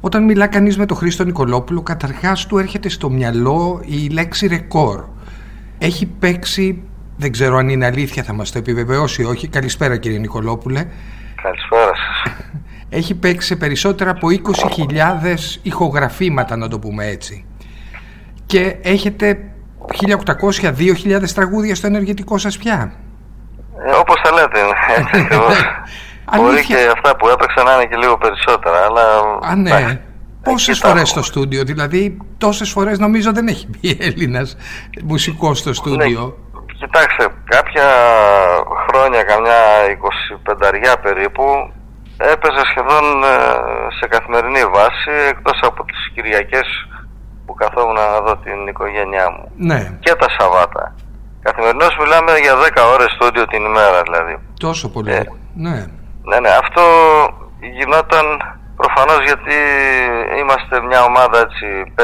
Όταν μιλά κανείς με τον Χρήστο Νικολόπουλο, καταρχάς του έρχεται στο μυαλό η λέξη ρεκόρ. Έχει παίξει, δεν ξέρω αν είναι αλήθεια, θα μας το επιβεβαιώσει όχι. Καλησπέρα κύριε Νικολόπουλε. Καλησπέρα σας. Έχει παίξει σε περισσότερα από 20.000 ηχογραφήματα, να το πούμε έτσι. Και έχετε 1.800-2.000 τραγούδια στο ενεργητικό σας πια. Ε, όπως τα λέτε, έτσι ακριβώς. Μπορεί και αυτά που έπαιξα να είναι και λίγο περισσότερα, αλλά... Α, ναι. Πόσες φορές στο στούντιο, δηλαδή τόσες φορές νομίζω δεν έχει μπει Έλληνας μουσικός στο στούντιο. Ναι, κοιτάξτε, κάποια χρόνια, καμιά 25 περίπου, έπαιζα σχεδόν ε, σε καθημερινή βάση, εκτός από τις Κυριακές που καθόμουν να δω την οικογένειά μου. Ναι. Και τα Σαββάτα. Καθημερινώς μιλάμε για 10 ώρες στούντιο την ημέρα δηλαδή. Τόσο πολύ. Ε, ναι. Ναι, ναι. Αυτό γινόταν προφανώς γιατί είμαστε μια ομάδα έτσι 5-6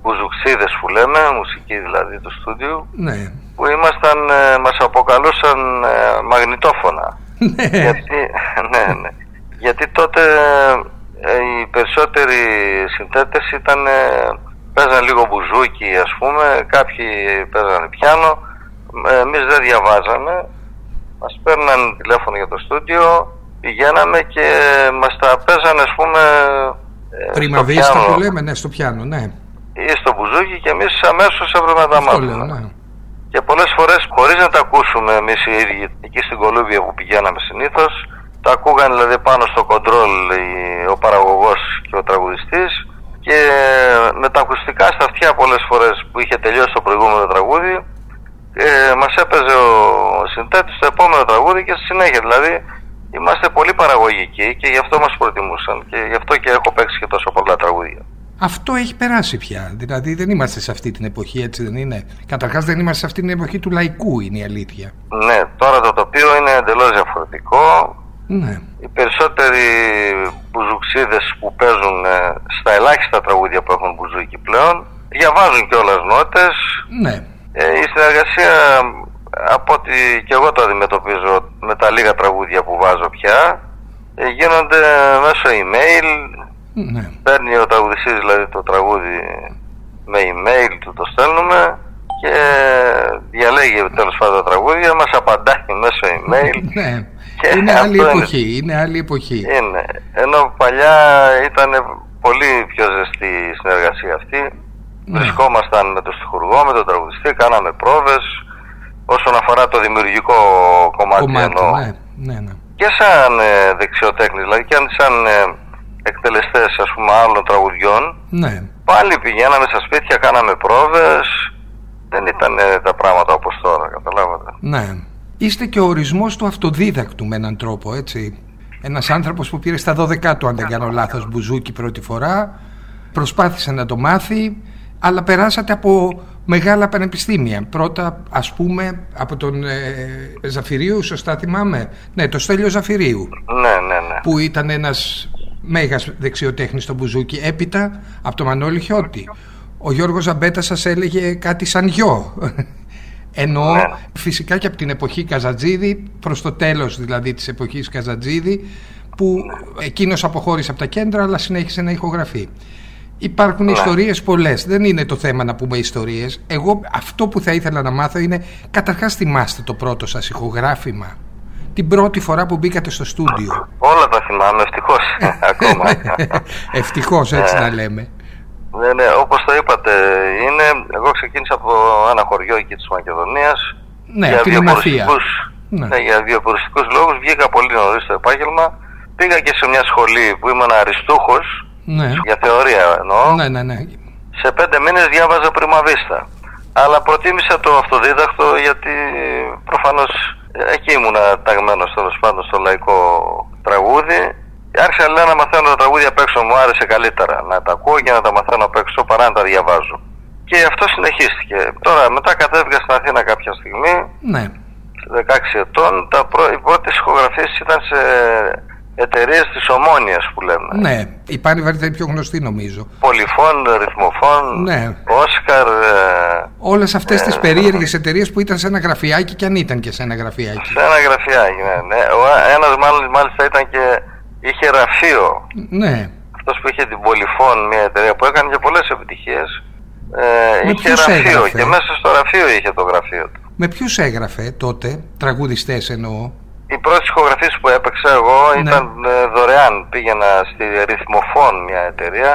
μπουζουξίδες που λέμε, μουσική δηλαδή του στούντιου. Ναι. Που ήμασταν, ε, μας αποκαλούσαν ε, μαγνητόφωνα. Ναι. Γιατί, ναι, ναι. Γιατί τότε ε, οι περισσότεροι συνθέτες ήταν, ε, παίζαν λίγο μπουζούκι ας πούμε, κάποιοι παίζαν πιάνο, ε, εμείς δεν διαβάζαμε μας παίρναν τηλέφωνο για το στούντιο, πηγαίναμε και μας τα παίζανε ας πούμε Πριμαβίστα που λέμε, ναι, στο πιάνο, ναι. Ή στο μπουζούκι και εμείς αμέσως έπρεπε να τα μάθουμε. ναι. Και πολλές φορές χωρίς να τα ακούσουμε εμείς οι ίδιοι εκεί στην Κολούμπια που πηγαίναμε συνήθως, τα ακούγαν δηλαδή πάνω στο κοντρόλ ο παραγωγός και ο τραγουδιστής και με τα ακουστικά στα αυτιά πολλές φορές που είχε τελειώσει το προηγούμενο τραγούδι ε, μας έπαιζε ο συνθέτης το επόμενο τραγούδι και στη συνέχεια δηλαδή είμαστε πολύ παραγωγικοί και γι' αυτό μας προτιμούσαν και γι' αυτό και έχω παίξει και τόσο πολλά τραγούδια. Αυτό έχει περάσει πια. Δηλαδή δεν είμαστε σε αυτή την εποχή, έτσι δεν είναι; Καταρχάς δεν είμαστε σε αυτή την εποχή του λαϊκού, είναι η αλήθεια. Ναι, τώρα το τοπίο είναι εντελώς διαφορετικό. Ναι. Οι περισσότεροι μπουζουξίδες που παίζουν ε, στα ελάχιστα τραγούδια που έχουν μπουζούκι πλέον διαβάζουν κιόλας νότες. Ναι. Ε, η συνεργασία από ότι και εγώ το αντιμετωπίζω με τα λίγα τραγούδια που βάζω πια ε, γίνονται μέσω email ναι. παίρνει ο τραγουδιστής δηλαδή το τραγούδι με email του το στέλνουμε και διαλέγει τέλος πάντων τα τραγούδια μας απαντάει μέσω email ναι. και είναι άλλη αυτό εποχή, είναι άλλη εποχή. είναι. Ενώ παλιά ήταν πολύ πιο ζεστή η συνεργασία αυτή. Ναι. Βρισκόμασταν με τον στιχουργό, με τον τραγουδιστή, κάναμε πρόβες όσον αφορά το δημιουργικό κομμάτι, Κομμάτι, εννοώ. ναι, ναι, ναι. Και σαν ε, δεξιοτέχνης, δηλαδή και αν σαν ε, εκτελεστές ας πούμε άλλων τραγουδιών ναι. πάλι πηγαίναμε στα σπίτια, κάναμε πρόβες δεν ήταν ε, τα πράγματα όπως τώρα, καταλάβατε. Ναι. Είστε και ο ορισμός του αυτοδίδακτου με έναν τρόπο, έτσι. Ένας άνθρωπος που πήρε στα 12 του, αν δεν κάνω λάθος, μπουζούκι πρώτη φορά, προσπάθησε να το μάθει, αλλά περάσατε από μεγάλα πανεπιστήμια. Πρώτα, ας πούμε, από τον ε, Ζαφυρίου, σωστά θυμάμαι. Ναι, το Στέλιο Ζαφυρίου, Ναι, ναι, ναι. που ήταν ένας μέγας δεξιοτέχνης στο μπουζούκι. Έπειτα, από τον Μανώλη Χιώτη. Ο Γιώργος Ζαμπέτα σας έλεγε κάτι σαν γιο. Ενώ Ναι. φυσικά και από την εποχή Καζατζίδη, προς το τέλος δηλαδή της εποχής Καζατζίδη, που εκείνος αποχώρησε από τα κέντρα αλλά συνέχισε να ηχογραφεί. Υπάρχουν Ναι. ιστορίες πολλές, δεν είναι το θέμα να πούμε ιστορίες. Εγώ αυτό που θα ήθελα να μάθω είναι, καταρχάς θυμάστε το πρώτο σας ηχογράφημα. Την πρώτη φορά που μπήκατε στο στούντιο. Όλα τα θυμάμαι, ευτυχώς ακόμα. Ευτυχώς έτσι Ναι. να λέμε. ναι, ναι, όπως το είπατε, είναι. Εγώ ξεκίνησα από ένα χωριό εκεί της Μακεδονίας. Ναι, από την Αμαθία. Ναι. Ναι. για βιοποριστικού λόγους. Βγήκα πολύ νωρίς στο επάγγελμα. Πήγα και σε μια σχολή που ήμουν αριστούχος. Ναι. Για θεωρία εννοώ. Ναι, ναι, ναι. Σε πέντε μήνες διάβαζα πριμαβίστα. Αλλά προτίμησα το αυτοδίδακτο γιατί προφανώς εκεί ήμουν ταγμένος τέλος πάντων στο λαϊκό τραγούδι. Άρχισα λέει, να μαθαίνω τα τραγούδια απ' έξω, μου άρεσε καλύτερα να τα ακούω και να τα μαθαίνω απ' έξω παρά να τα διαβάζω. Και αυτό συνεχίστηκε. Τώρα μετά κατέβηκα στην Αθήνα κάποια στιγμή, Ναι. 16 ετών, τα πρω... οι πρώτες ηχογραφίες ήταν σε εταιρείες της Ομόνιας που λέμε. Ναι, η Πάνη Βαρύτητα είναι πιο γνωστή νομίζω. Πολυφών, ρυθμοφών, Ναι. Όσκαρ. ε, Όλες αυτές τις περίεργες εταιρείες που ήταν σε ένα γραφιάκι και αν ήταν και σε ένα γραφιάκι. σε ένα γραφιάκι, ναι. ναι. Ο ένας μάλιστα, μάλιστα ήταν και είχε γραφείο. Ναι. αυτός που είχε την Πολυφών, μια εταιρεία που έκανε και πολλές επιτυχίες, ε, Με είχε ποιους γραφείο έγραφε; και μέσα στο γραφείο είχε το γραφείο του. Με ποιους έγραφε τότε, τραγουδιστές εννοώ; Οι πρώτε ηχογραφίες που έπαιξα εγώ Ναι. ήταν ε, δωρεάν. Πήγαινα στη Ρυθμοφών μια εταιρεία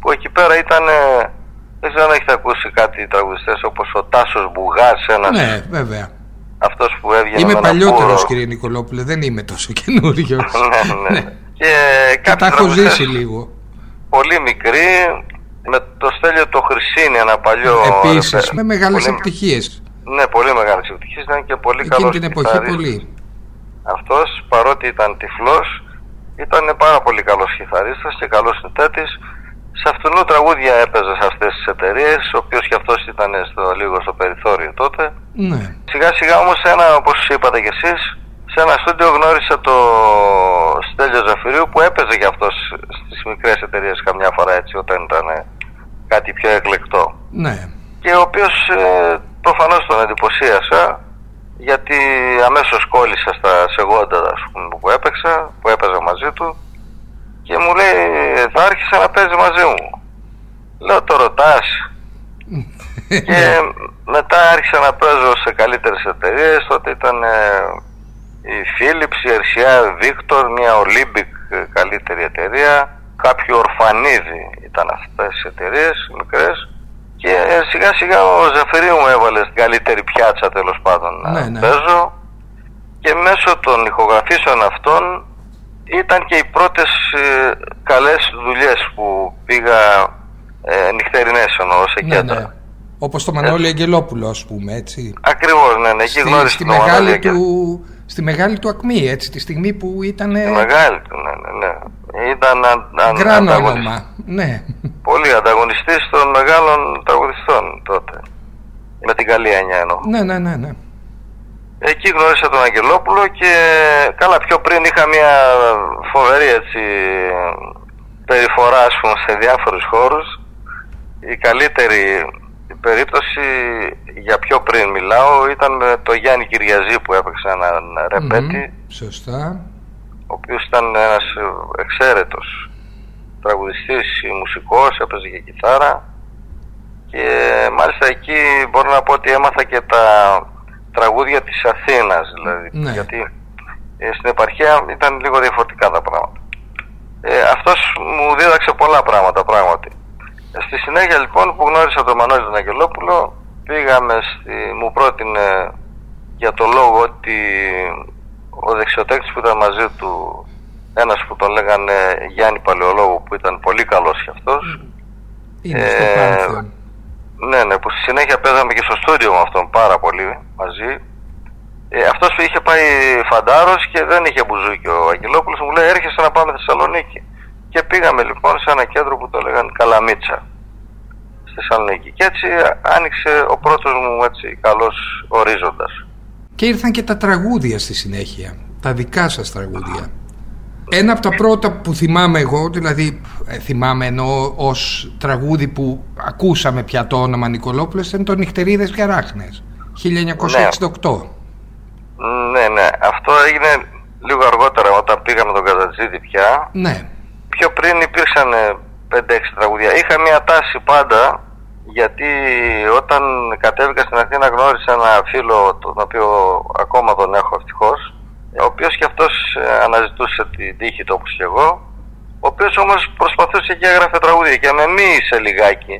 που εκεί πέρα ήταν. ε, δεν ξέρω αν έχετε ακούσει κάτι τραγουδιστές όπως ο Τάσος Μπουγάς, ένας Ναι, βέβαια. αυτός που έβγαινε Είμαι με ένα παλιότερος, πουρο. κύριε Νικολόπουλε, δεν είμαι τόσο καινούριος. ναι, ναι. Και Και τα κάποιοι έχω τραγουδιστές ζήσει λίγο. πολύ μικροί, με το Στέλιο το Χρυσίνη, ένα παλιό... Επίσης, ρεπε- με μεγάλες πολύ- επιτυχίες. Ναι, πολύ μεγάλες επιτυχίες, ήταν και πολύ Εκείνη καλός την εποχή κιθαρίστας. πολύ. Αυτός παρότι ήταν τυφλός ήταν πάρα πολύ καλός κιθαρίστας και καλός συνθέτης. Σε αυτού τραγούδια έπαιζε σε αυτές τις εταιρείες, ο οποίος και αυτός ήταν στο, λίγο στο περιθώριο τότε. Ναι. Σιγά σιγά όμως σε ένα, όπως είπατε κι εσείς, σε ένα στούντιο γνώρισα το Στέλιο Ζαφυρίου που έπαιζε και αυτός στις μικρές εταιρείες καμιά φορά έτσι όταν ήταν κάτι πιο εκλεκτό Ναι. και ο οποίος ε, προφανώς τον εντυπωσίασα γιατί αμέσως κόλλησα στα σεγόντα ας πούμε, που έπαιξα, που έπαιζα μαζί του και μου λέει θα άρχισε να παίζει μαζί μου. Λέω το ρωτάς και μετά άρχισα να παίζω σε καλύτερες εταιρείες. Τότε ήταν ε, η Philips, η RCA Victor, μια Olympic ε, καλύτερη εταιρεία. Κάποιο Ορφανίδη ήταν αυτές οι εταιρείες μικρές και ε, σιγά σιγά ο Ζαφυρίου μου έβαλε στην καλύτερη πιάτσα τέλος πάντων να Ναι, ναι. παίζω και μέσω των ηχογραφήσεων αυτών ήταν και οι πρώτες ε, καλές δουλειές που πήγα ε, νυχτερινές εννοώ σε ναι, κέντρα. ναι. Όπως το Μανώλη Αγγελόπουλο, ας πούμε, έτσι. Ακριβώς, ναι, ναι, εκεί Στη, γνώρισα στη, τον Μανώλη μεγάλη Αγγελ- του, στη μεγάλη του ακμή, έτσι, τη στιγμή που ήταν. Τη μεγάλη του, ναι, ναι, ναι. Ήταν αν, αν, Γκραν ανταγωνιστής- όνομα. Ναι. πολύ ανταγωνιστής των μεγάλων τραγουδιστών τότε. Με την καλή έννοια εννοώ. ναι, ναι, ναι, ναι. Εκεί γνώρισα τον Αγγελόπουλο και καλά πιο πριν είχα μια φοβερή έτσι περιφορά ας πούμε σε διάφορους χώρους. Η καλύτερη περίπτωση για πιο πριν μιλάω ήταν με το Γιάννη Κυριαζή που έπαιξε έναν ρεμπέτη Μμμ, Σωστά. ο οποίος ήταν ένας εξαίρετος τραγουδιστής, μουσικός, έπαιζε και κιθάρα και μάλιστα εκεί μπορώ να πω ότι έμαθα και τα τραγούδια της Αθήνας δηλαδή Ναι. γιατί ε, στην επαρχία ήταν λίγο διαφορετικά τα πράγματα. Ε, αυτός μου δίδαξε πολλά πράγματα πράγματι. Ε, Στη συνέχεια λοιπόν που γνώρισα τον Μανώλη τον Αγγελόπουλο πήγαμε στη, μου πρότεινε για το λόγο ότι ο δεξιοτέκτης που ήταν μαζί του ένας που τον λέγανε Γιάννη Παλαιολόγο που ήταν πολύ καλός κι αυτός Είναι Ε, στο Πάνθεον. ναι, ναι, που στη συνέχεια παίζαμε και στο στούντιο με αυτόν πάρα πολύ μαζί. Ε, αυτός που είχε πάει φαντάρος και δεν είχε μπουζούκι ο Αγγελόπουλος μου λέει έρχεσαι να πάμε Θεσσαλονίκη. Και πήγαμε λοιπόν σε ένα κέντρο που το λέγανε Καλαμίτσα στη Θεσσαλονίκη. Και έτσι άνοιξε ο πρώτος μου έτσι καλός ορίζοντας. Και ήρθαν και τα τραγούδια στη συνέχεια. Τα δικά σας τραγούδια. Ένα από τα πρώτα που θυμάμαι εγώ, δηλαδή ε, θυμάμαι εννοώ ως τραγούδι που ακούσαμε πια το όνομα Νικολόπουλος ήταν το Νυχτερίδες και Αράχνες. 1968. Ναι, ναι, αυτό έγινε λίγο αργότερα όταν πήγαμε τον Καζατζίδη πια. Ναι. πιο πριν υπήρξαν 5-6 τραγούδια. Είχα μια τάση πάντα γιατί όταν κατέβηκα στην Αθήνα γνώρισα ένα φίλο τον οποίο ακόμα τον έχω ευτυχώς, ο οποίος και αυτός ε, αναζητούσε την τύχη του όπως και εγώ ο οποίος όμως προσπαθούσε και έγραφε τραγούδια και με μίλησε λιγάκι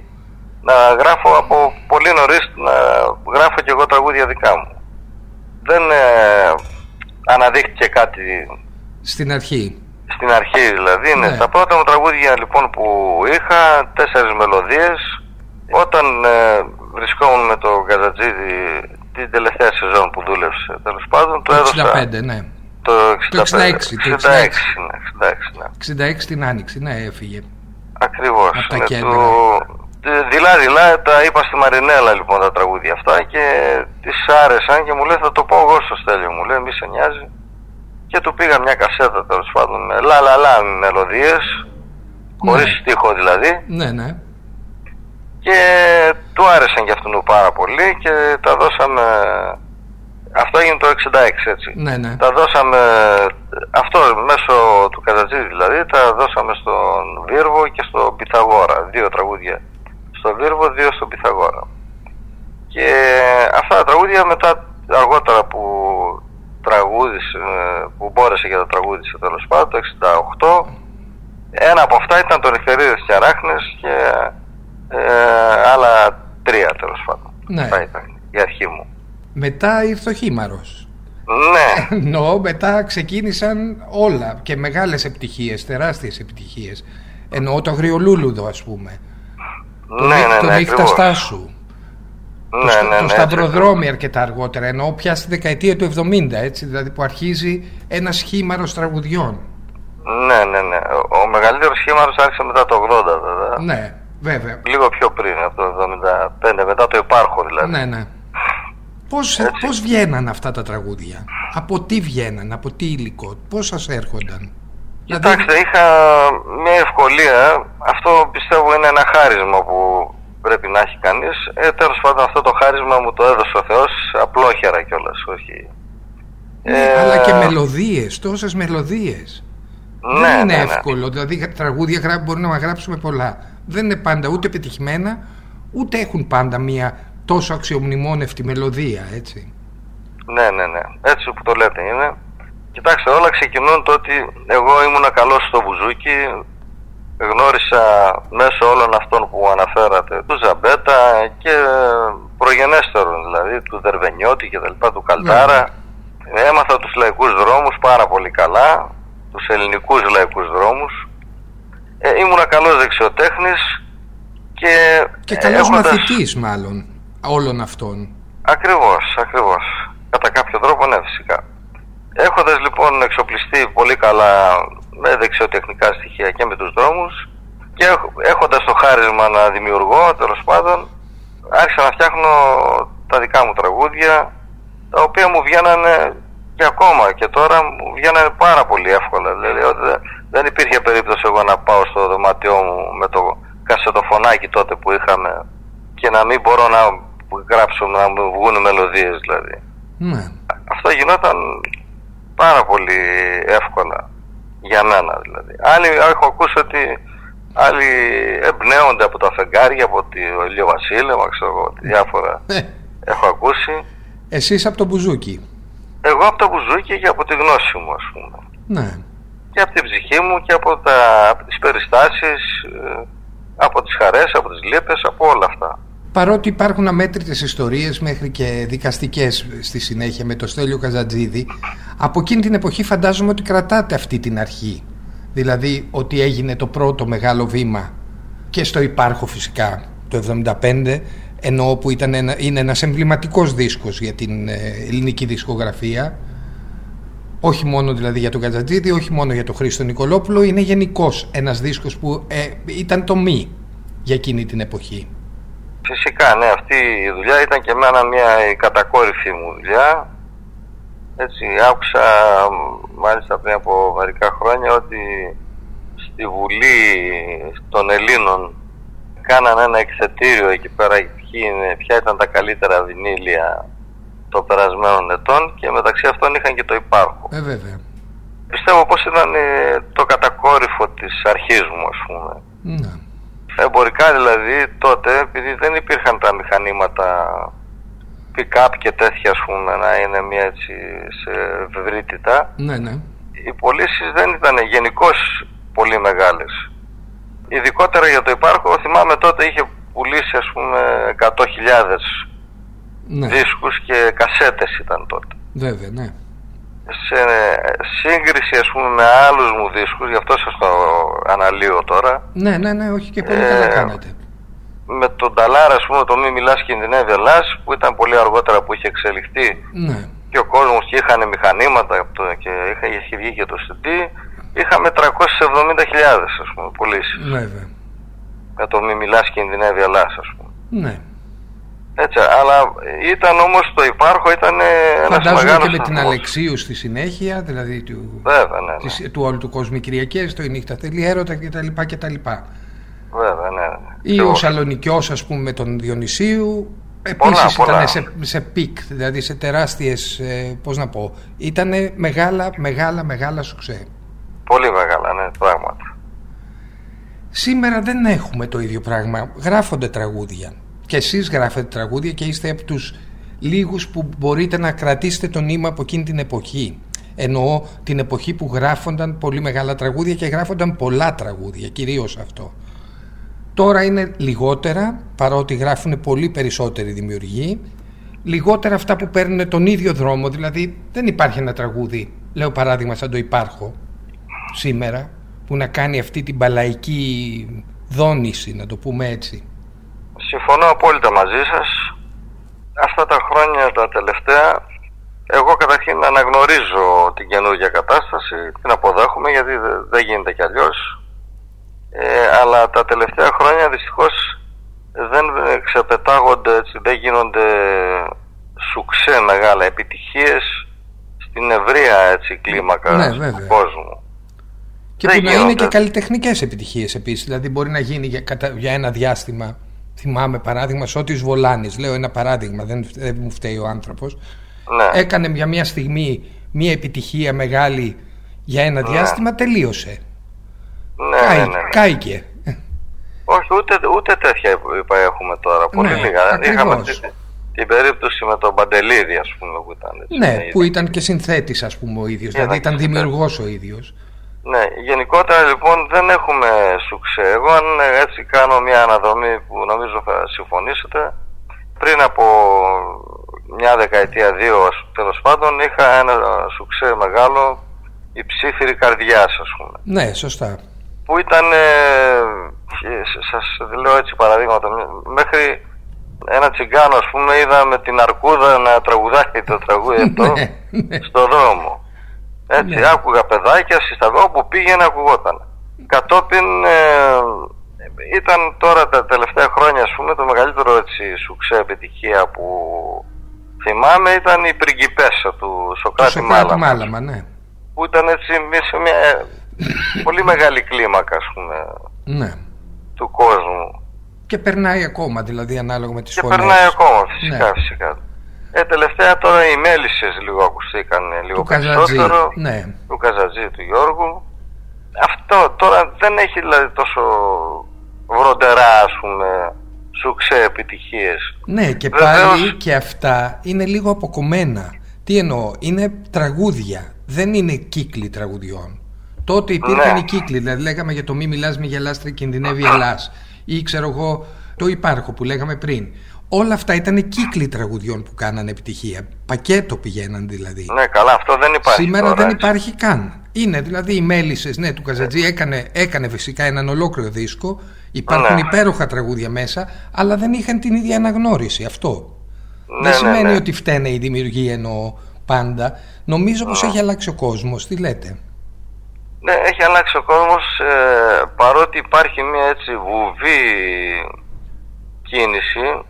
να γράφω από πολύ νωρίς να γράφω και εγώ τραγούδια δικά μου. Δεν ε, αναδείχθηκε κάτι Στην αρχή. στην αρχή δηλαδή, ναι. Ναι. Τα πρώτα μου τραγούδια λοιπόν που είχα, τέσσερις μελωδίες, όταν ε, βρισκόμουν με τον Καζατζίδη την τελευταία σεζόν που δούλεψε, τέλος πάντων, το Το έδωσα 65, ναι. το 65. Το 66, το 66, ναι, 66, ναι. 66 την Άνοιξη, ναι, έφυγε. Ακριβώς. Απ' τα ναι, κέντρα. του- Δειλά-δειλά τα είπα στη Μαρινέλα λοιπόν τα τραγούδια αυτά και της άρεσαν και μου λέει θα το πω εγώ στο Στέλιο μου λέει μη σε νοιάζει και του πήγα μια κασέτα τέλος πάντων με λα λα λα μελωδίες χωρίς Ναι. στίχο δηλαδή Ναι, ναι. Και του άρεσαν και αυτού πάρα πολύ και τα δώσαμε Αυτό έγινε το 66 έτσι. Ναι, ναι. Τα δώσαμε, αυτό μέσω του Καζατζή δηλαδή, τα δώσαμε στον Βίρβο και στον Πυθαγόρα. Δύο τραγούδια στον Βίρβο, δύο στον Πυθαγόρα. Και αυτά τα τραγούδια μετά αργότερα που τραγούδισε, που μπόρεσε και τα τραγούδισε τέλος πάντων το 68 ένα από αυτά ήταν το Νυχτερίδες και Αράχνες και ε, άλλα τρία τέλος πάντων. Ναι. Αυτά ήταν η αρχή μου. Μετά ήρθε ο Χήμαρος. Ναι, Εννοώ μετά ξεκίνησαν όλα και μεγάλες επιτυχίες, τεράστιες επιτυχίες. Εννοώ το Αγριολούλουδο ας πούμε. Το ναι, Νύ- ναι, το ναι, νύχτα ακριβώς. στάσου. το, Ναι, στα- ναι, το ναι, έτσι σταυροδρόμι αρκετά αργότερα. Εννοώ πια στη δεκαετία του 70 έτσι. Δηλαδή που αρχίζει ένας χήμαρος τραγουδιών. Ναι, ναι, ναι. Ο, ο μεγαλύτερος σχήματο άρχισε μετά το 80 βέβαια. Ναι, βέβαια. Λίγο πιο πριν, από το 75, μετά το υπάρχω δηλαδή. Ναι, ναι. Πώς, Έτσι. πώς βγαίναν αυτά τα τραγούδια, από τι βγαίναν, από τι υλικό, πώς σας έρχονταν; Δηλαδή, Κοιτάξτε, είχα μια ευκολία. Αυτό πιστεύω είναι ένα χάρισμα που πρέπει να έχει κανείς. Ε, τέλος πάντων αυτό το χάρισμα μου το έδωσε ο Θεός απλόχερα κιόλας, όχι. ναι, Ε, αλλά και μελωδίες, τόσες μελωδίες. Ναι, Δεν είναι ναι, ναι. εύκολο, δηλαδή τραγούδια γρά- μπορούμε να γράψουμε πολλά. Δεν είναι πάντα ούτε πετυχημένα, ούτε έχουν πάντα μια τόσο αξιομνημόνευτη μελωδία, έτσι. Ναι, ναι, ναι. Έτσι που το λέτε είναι. Κοιτάξτε, όλα ξεκινούν το ότι εγώ ήμουνα καλός στο μπουζούκι. Γνώρισα μέσω όλων αυτών που αναφέρατε, του Ζαμπέτα και προγενέστερων δηλαδή, του Δερβενιώτη και τα λοιπά, του Καλτάρα. Έμαθα τους λαϊκούς δρόμους πάρα πολύ καλά, τους ελληνικούς λαϊκούς δρόμους. Ε, ήμουνα καλός δεξιοτέχνης και, Και καλός έχοντας- μαθητής μάλλον όλων αυτών. Ακριβώς, ακριβώς. Κατά κάποιο τρόπο, ναι, φυσικά. Έχοντας λοιπόν εξοπλιστεί πολύ καλά με δεξιοτεχνικά στοιχεία και με τους δρόμους και έχ- έχοντας το χάρισμα να δημιουργώ, τέλος πάντων, άρχισα να φτιάχνω τα δικά μου τραγούδια, τα οποία μου βγαίνανε και ακόμα και τώρα μου βγαίνανε πάρα πολύ εύκολα. Δηλαδή, ότι δεν- δεν υπήρχε περίπτωση εγώ να πάω στο δωμάτιό μου με το κασετοφωνάκι τότε που είχαμε και να μην μπορώ να γράψω, να μου βγουν μελωδίες δηλαδή. Ναι. Αυτό γινόταν πάρα πολύ εύκολα για μένα δηλαδή. Άλλοι έχω ακούσει ότι άλλοι εμπνέονται από τα φεγγάρια, από το ηλιοβασίλεμα, ξέρω εγώ, διάφορα Ε, έχω ακούσει. εσείς από το μπουζούκι. Εγώ από τα μπουζούκια και από τη γνώση μου ας πούμε. Ναι. Και από την ψυχή μου και από, τα, από τις περιστάσεις, ε, από τις χαρές, από τις λύπες, από όλα αυτά. Παρότι υπάρχουν αμέτρητες ιστορίες μέχρι και δικαστικές στη συνέχεια με το Στέλιο Καζατζίδη, από εκείνη την εποχή φαντάζομαι ότι κρατάτε αυτή την αρχή. Δηλαδή ότι έγινε το πρώτο μεγάλο βήμα και στο υπάρχο φυσικά το 75 ενώ που ήταν ένα, είναι ένας εμβληματικός δίσκος για την ε, ελληνική δισκογραφία όχι μόνο δηλαδή για τον Καζατζίδη, όχι μόνο για τον Χρήστο Νικολόπουλο είναι γενικώ ένας δίσκος που ε, ήταν το μη για εκείνη την εποχή. Φυσικά, ναι, αυτή η δουλειά ήταν και εμένα μια η κατακόρυφη μου δουλειά. Έτσι, άκουσα μ, μάλιστα πριν από μερικά χρόνια ότι στη Βουλή των Ελλήνων κάνανε ένα εκθετήριο εκεί πέρα ποιοι είναι, ποια ήταν τα καλύτερα βινίλια των περασμένων ετών και μεταξύ αυτών είχαν και το υπάρχο. Ε, βέβαια. Πιστεύω πως ήταν ε, το κατακόρυφο της αρχής μου ας πούμε. Ναι. Εμπορικά δηλαδή τότε, επειδή δεν υπήρχαν τα μηχανήματα pick-up και τέτοια ας πούμε να είναι μια έτσι σε ευρύτητα, Ναι, ναι. οι πωλήσεις δεν ήταν γενικώς πολύ μεγάλες. Ειδικότερα για το υπάρχο, θυμάμαι τότε είχε πουλήσει ας πούμε 100.000 ναι. δίσκους και κασέτες ήταν τότε. Βέβαια, ναι. Σε σύγκριση ας πούμε με άλλους μου δίσκους, γι' αυτό σας το αναλύω τώρα, Ναι, ναι, ναι, όχι και πολύ Ε, καλά κάνετε. με τον Ταλάρα, ας πούμε, το Μη Μιλάς Κινδυνεύει Ελλάς, που ήταν πολύ αργότερα που είχε εξελιχθεί Ναι. και ο κόσμος και είχαν μηχανήματα από το- και είχε, είχε βγει και το CD, είχαμε 370.000 ας πούμε πωλήσεις. Βέβαια. Με το Μη Μιλάς Κινδυνεύει Ελλάς, ας πούμε. Ναι. Έτσι, αλλά ήταν όμως το Υπάρχω, ήταν ένας Φαντάζομαι μεγάλος και με την σταθμός. Αλεξίου στη συνέχεια, δηλαδή του, Βέβαια, ναι, ναι. της- του όλου του κόσμου οι Κυριακές, το η νύχτα θέλει έρωτα κτλ. κτλ. Βέβαια, ναι. ναι. Ή Και ο εγώ. Σαλονικιός ας πούμε με τον Διονυσίου. Επίσης ήταν σε, σε peak, δηλαδή σε τεράστιες, ε, πώς να πω, ήταν μεγάλα, μεγάλα, μεγάλα σουξέ. Πολύ μεγάλα, ναι, πράγματι. Σήμερα δεν έχουμε το ίδιο πράγμα. Γράφονται τραγούδια. Και εσείς γράφετε τραγούδια και είστε από τους λίγους που μπορείτε να κρατήσετε το νήμα από εκείνη την εποχή. Εννοώ την εποχή που γράφονταν πολύ μεγάλα τραγούδια και γράφονταν πολλά τραγούδια, κυρίως αυτό. Τώρα είναι λιγότερα, παρότι γράφουν πολύ περισσότεροι δημιουργοί, λιγότερα αυτά που παίρνουν τον ίδιο δρόμο, δηλαδή δεν υπάρχει ένα τραγούδι, λέω παράδειγμα σαν το υπάρχω σήμερα, που να κάνει αυτή την παλαϊκή δόνηση, να το πούμε έτσι. Συμφωνώ απόλυτα μαζί σας. Αυτά τα χρόνια τα τελευταία, εγώ καταρχήν αναγνωρίζω την καινούργια κατάσταση, την αποδέχομαι γιατί δεν γίνεται κι αλλιώς. Ε, αλλά τα τελευταία χρόνια δυστυχώς δεν ξεπετάγονται, έτσι, δεν γίνονται σουξέ μεγάλα επιτυχίες στην ευρεία έτσι, κλίμακα ναι, του κόσμου. Και που να είναι και καλλιτεχνικές επιτυχίες επίσης. Δηλαδή, μπορεί να γίνει για, για ένα διάστημα. Θυμάμαι παράδειγμα, Σώτη Βολάνης. Λέω ένα παράδειγμα, δεν, δεν μου φταίει ο άνθρωπος. Ναι. Έκανε για μια στιγμή μια επιτυχία μεγάλη για ένα ναι. διάστημα, τελείωσε. Ναι, Κάι, ναι, ναι, ναι. Κάηκε. Όχι, ούτε, ούτε τέτοια έχουμε τώρα. Πολύ ναι, λίγα. Είχαμε την, περίπτωση με τον Παντελίδη, ας πούμε, που ήταν. Έτσι, ναι, που ήταν και συνθέτης, ας πούμε, ο ίδιος. Δηλαδή ήταν δημιουργός ο ίδιος. Ναι, γενικότερα λοιπόν δεν έχουμε σουξέ. Εγώ αν έτσι κάνω μια αναδρομή που νομίζω θα συμφωνήσετε, πριν από μια δεκαετία, δύο τέλος πάντων, είχα ένα σουξέ μεγάλο, η ψήφιρη καρδιάς, ας πούμε. Ναι, σωστά. Που ήταν, ε, σας λέω έτσι παραδείγματα, μέχρι ένα τσιγκάνο, ας πούμε, είδα με την αρκούδα να τραγουδάει το τραγούδι αυτό ναι, ναι. στο δρόμο. Έτσι, ναι. άκουγα παιδάκια, συσταγό που πήγαινε ακουγόταν. Κατόπιν ε, ήταν τώρα τα τελευταία χρόνια, ας πούμε, το μεγαλύτερο έτσι, σουξέ επιτυχία που θυμάμαι ήταν η πριγκιπέσα του Σοκράτη, Σοκράτη Μάλαμα. ναι. Που ήταν έτσι σε μια ε, πολύ μεγάλη κλίμακα, ας πούμε, ναι. του κόσμου. Και περνάει ακόμα, δηλαδή, ανάλογα με τις Και περνάει ακόμα, φυσικά, ναι. φυσικά. Ε, τελευταία τώρα οι μέλισσες λίγο ακουστήκαν λίγο του περισσότερο. ναι. Του Καζατζή, του Γιώργου. Αυτό τώρα δεν έχει δηλαδή τόσο βροντερά ας πούμε σουξέ επιτυχίες. Ναι και πάλι και αυτά είναι λίγο αποκομμένα. Τι εννοώ, είναι τραγούδια, δεν είναι κύκλοι τραγουδιών. Τότε υπήρχαν ναι. οι κύκλοι, δηλαδή λέγαμε για το μη μιλάς μη γελάστρε κινδυνεύει Ελλάς ή ξέρω εγώ το υπάρχω που λέγαμε πριν. Όλα αυτά ήταν κύκλοι τραγουδιών που κάνανε επιτυχία. Πακέτο πηγαίναν δηλαδή. Ναι, καλά, αυτό δεν υπάρχει. Σήμερα τώρα, δεν υπάρχει καν. Είναι δηλαδή οι μέλισσες, ναι, του Καζατζή έκανε, έκανε φυσικά έναν ολόκληρο δίσκο. Υπάρχουν ναι. υπέροχα τραγούδια μέσα, αλλά δεν είχαν την ίδια αναγνώριση. Αυτό. Ναι, δεν ναι, σημαίνει ναι. ότι φταίνε η δημιουργία εννοώ πάντα. Νομίζω πως έχει αλλάξει ο κόσμος. Τι λέτε; Ναι, έχει αλλάξει ο κόσμος ε, παρότι υπάρχει μια έτσι βουβή κίνηση ε,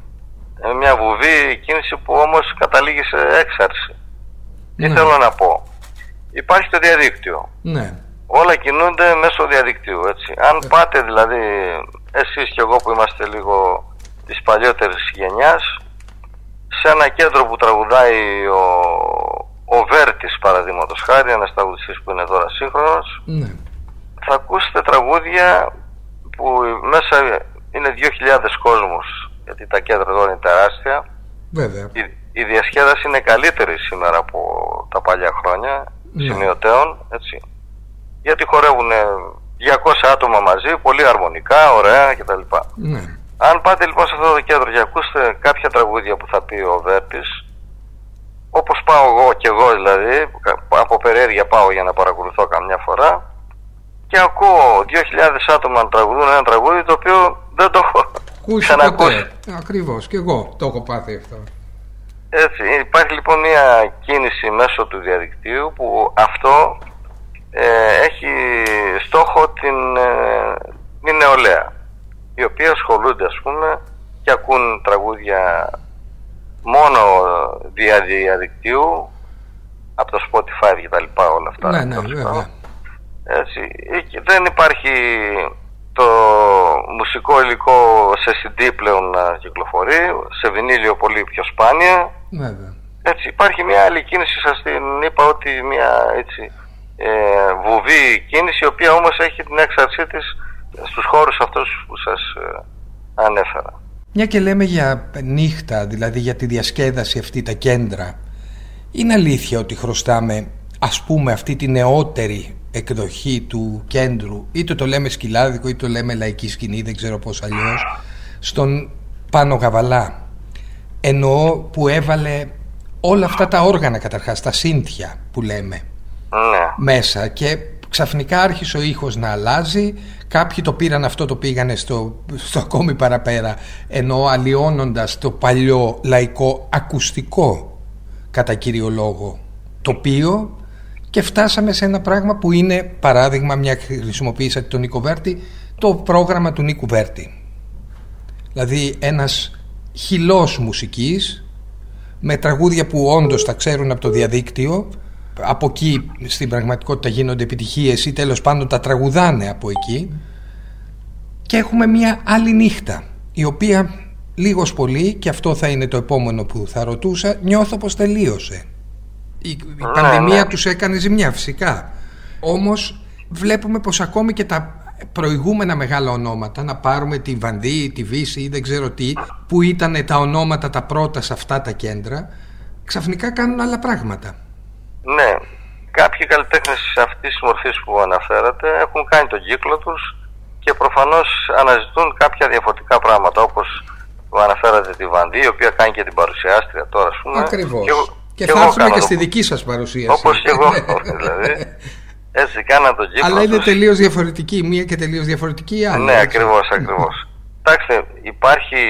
μια βουβή κίνηση που όμως καταλήγει σε έξαρση. Τι ναι. θέλω να πω; Υπάρχει το διαδίκτυο. Ναι. Όλα κινούνται μέσω διαδικτύου, έτσι. Αν ε. πάτε δηλαδή, εσείς και εγώ που είμαστε λίγο της παλιότερης γενιάς, σε ένα κέντρο που τραγουδάει ο, ο Βέρτης παραδείγματος χάρη, ένας τραγουδιστής που είναι τώρα σύγχρονος, ναι. θα ακούσετε τραγούδια που μέσα είναι 2.000 κόσμος γιατί τα κέντρα εδώ είναι τεράστια. Βέβαια. Η, η διασκέδαση είναι καλύτερη σήμερα από τα παλιά χρόνια, ναι. σημειωτέων, έτσι. Γιατί χορεύουν 200 άτομα μαζί, πολύ αρμονικά, ωραία κτλ. Ναι. Αν πάτε λοιπόν σε αυτό το κέντρο και ακούστε κάποια τραγούδια που θα πει ο Βέρτης, όπως πάω εγώ και εγώ δηλαδή, από περιέργεια πάω για να παρακολουθώ καμιά φορά, και ακούω 2.000 άτομα να τραγουδούν ένα τραγούδι το οποίο δεν το έχω ακούσει ποτέ. Ακριβώς, και εγώ το έχω πάθει αυτό. Έτσι, υπάρχει λοιπόν μια κίνηση μέσω του διαδικτύου που αυτό ε, έχει στόχο την, ε, την νεολαία οι οποίοι ασχολούνται ας πούμε και ακούν τραγούδια μόνο δια διαδικτύου από το Spotify και τα λοιπά όλα αυτά. Ναι, ναι, βέβαια. Έτσι, δεν υπάρχει το μουσικό υλικό σε CD πλέον να κυκλοφορεί, σε βινίλιο πολύ πιο σπάνια. Βέβαια. Έτσι, υπάρχει μια άλλη κίνηση, σας την είπα ότι μια έτσι, ε, βουβή κίνηση, η οποία όμως έχει την έξαρσή της στους χώρους αυτούς που σας ε, ανέφερα. Μια και λέμε για νύχτα, δηλαδή για τη διασκέδαση αυτή τα κέντρα, είναι αλήθεια ότι χρωστάμε ας πούμε αυτή τη νεότερη εκδοχή του κέντρου είτε το λέμε σκυλάδικο είτε το λέμε λαϊκή σκηνή δεν ξέρω πώς αλλιώς στον Πάνο Γαβαλά εννοώ που έβαλε όλα αυτά τα όργανα καταρχάς τα σύνθια που λέμε ναι. μέσα και ξαφνικά άρχισε ο ήχος να αλλάζει κάποιοι το πήραν αυτό το πήγανε στο, στο ακόμη παραπέρα ενώ αλλοιώνοντας το παλιό λαϊκό ακουστικό κατά κύριο λόγο τοπίο και φτάσαμε σε ένα πράγμα που είναι παράδειγμα μια χρησιμοποίησα τον Νίκο Βέρτη το πρόγραμμα του Νίκου Βέρτη. Δηλαδή ένας χυλός μουσικής με τραγούδια που όντως τα ξέρουν από το διαδίκτυο από εκεί στην πραγματικότητα γίνονται επιτυχίες ή τέλος πάντων τα τραγουδάνε από εκεί. Και έχουμε μια άλλη νύχτα η οποία λίγος πολύ και αυτό θα είναι το επόμενο που θα ρωτούσα νιώθω πως τελείωσε η, η Ναι, πανδημία ναι. τους έκανε ζημιά φυσικά όμως βλέπουμε πως ακόμη και τα προηγούμενα μεγάλα ονόματα να πάρουμε τη Βανδί, τη Βύση ή δεν ξέρω τι που ήταν τα ονόματα τα πρώτα σε αυτά τα κέντρα ξαφνικά κάνουν άλλα πράγματα Ναι, κάποιοι καλλιτέχνες αυτής της μορφής που αναφέρατε έχουν κάνει τον κύκλο τους και προφανώς αναζητούν κάποια διαφορετικά πράγματα όπως που αναφέρατε τη Βανδί, η οποία κάνει και την παρουσιάστρια τώρα, ας πούμε. Ακριβώς. Και, εγώ- Και, και θα εγώ έρθουμε κάνω και το- στη δική σας παρουσίαση. Όπως και εγώ, δηλαδή. Έτσι, κάναν τον κύκλο Αλλά είναι τους. τελείως διαφορετική η μία και τελείως διαφορετική η άλλη. Ναι, έτσι. ακριβώς, ακριβώς. Κοιτάξτε, υπάρχει,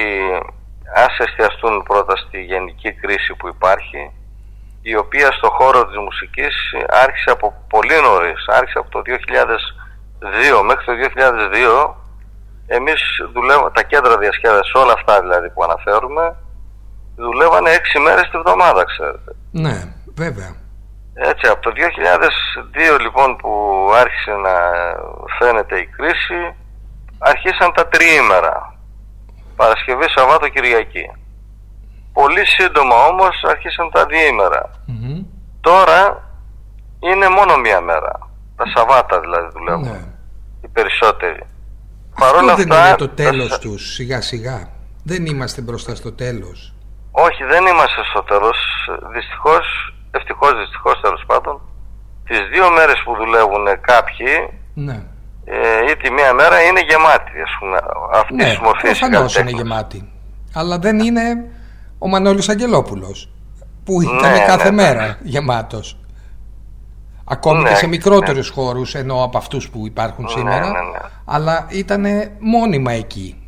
ας εστιαστούν πρώτα στη γενική κρίση που υπάρχει, η οποία στο χώρο της μουσικής άρχισε από πολύ νωρίς, άρχισε από το 2002 μέχρι το 2002 εμείς δουλεύαμε, τα κέντρα διασκέδασης, όλα αυτά δηλαδή που αναφέρουμε, δουλεύανε έξι μέρες τη βδομάδα, ξέρετε. Ναι, βέβαια. Έτσι, από το 2002 λοιπόν που άρχισε να φαίνεται η κρίση, αρχίσαν τα τριήμερα. Παρασκευή, Σαββάτο, Κυριακή. Πολύ σύντομα όμως άρχισαν τα διήμερα. Μμμ. Τώρα είναι μόνο μία μέρα. Τα Σαββάτα δηλαδή δουλεύουν. Ναι. Οι περισσότεροι. Αυτό Παρόλα δεν αυτά, είναι το τα τέλος Σα- τους, σιγά σιγά. Δεν είμαστε μπροστά στο τέλος. Όχι, δεν είμαστε στο τέλος. Δυστυχώς, ευτυχώς, δυστυχώς τέλος πάντων, τις δύο μέρες που δουλεύουν κάποιοι, Ναι. ε, ή τη μία μέρα είναι γεμάτη, ας πούμε, αυτής Ναι, της μορφής προφανώς είναι γεμάτη. Αλλά δεν είναι ο Μανώλης Αγγελόπουλος που ήταν Ναι, κάθε ναι, ναι. μέρα γεμάτος. Ακόμη Ναι, και σε μικρότερους χώρους ενώ από αυτούς που υπάρχουν Ναι, σήμερα. ναι, ναι. Αλλά ήταν μόνιμα εκεί.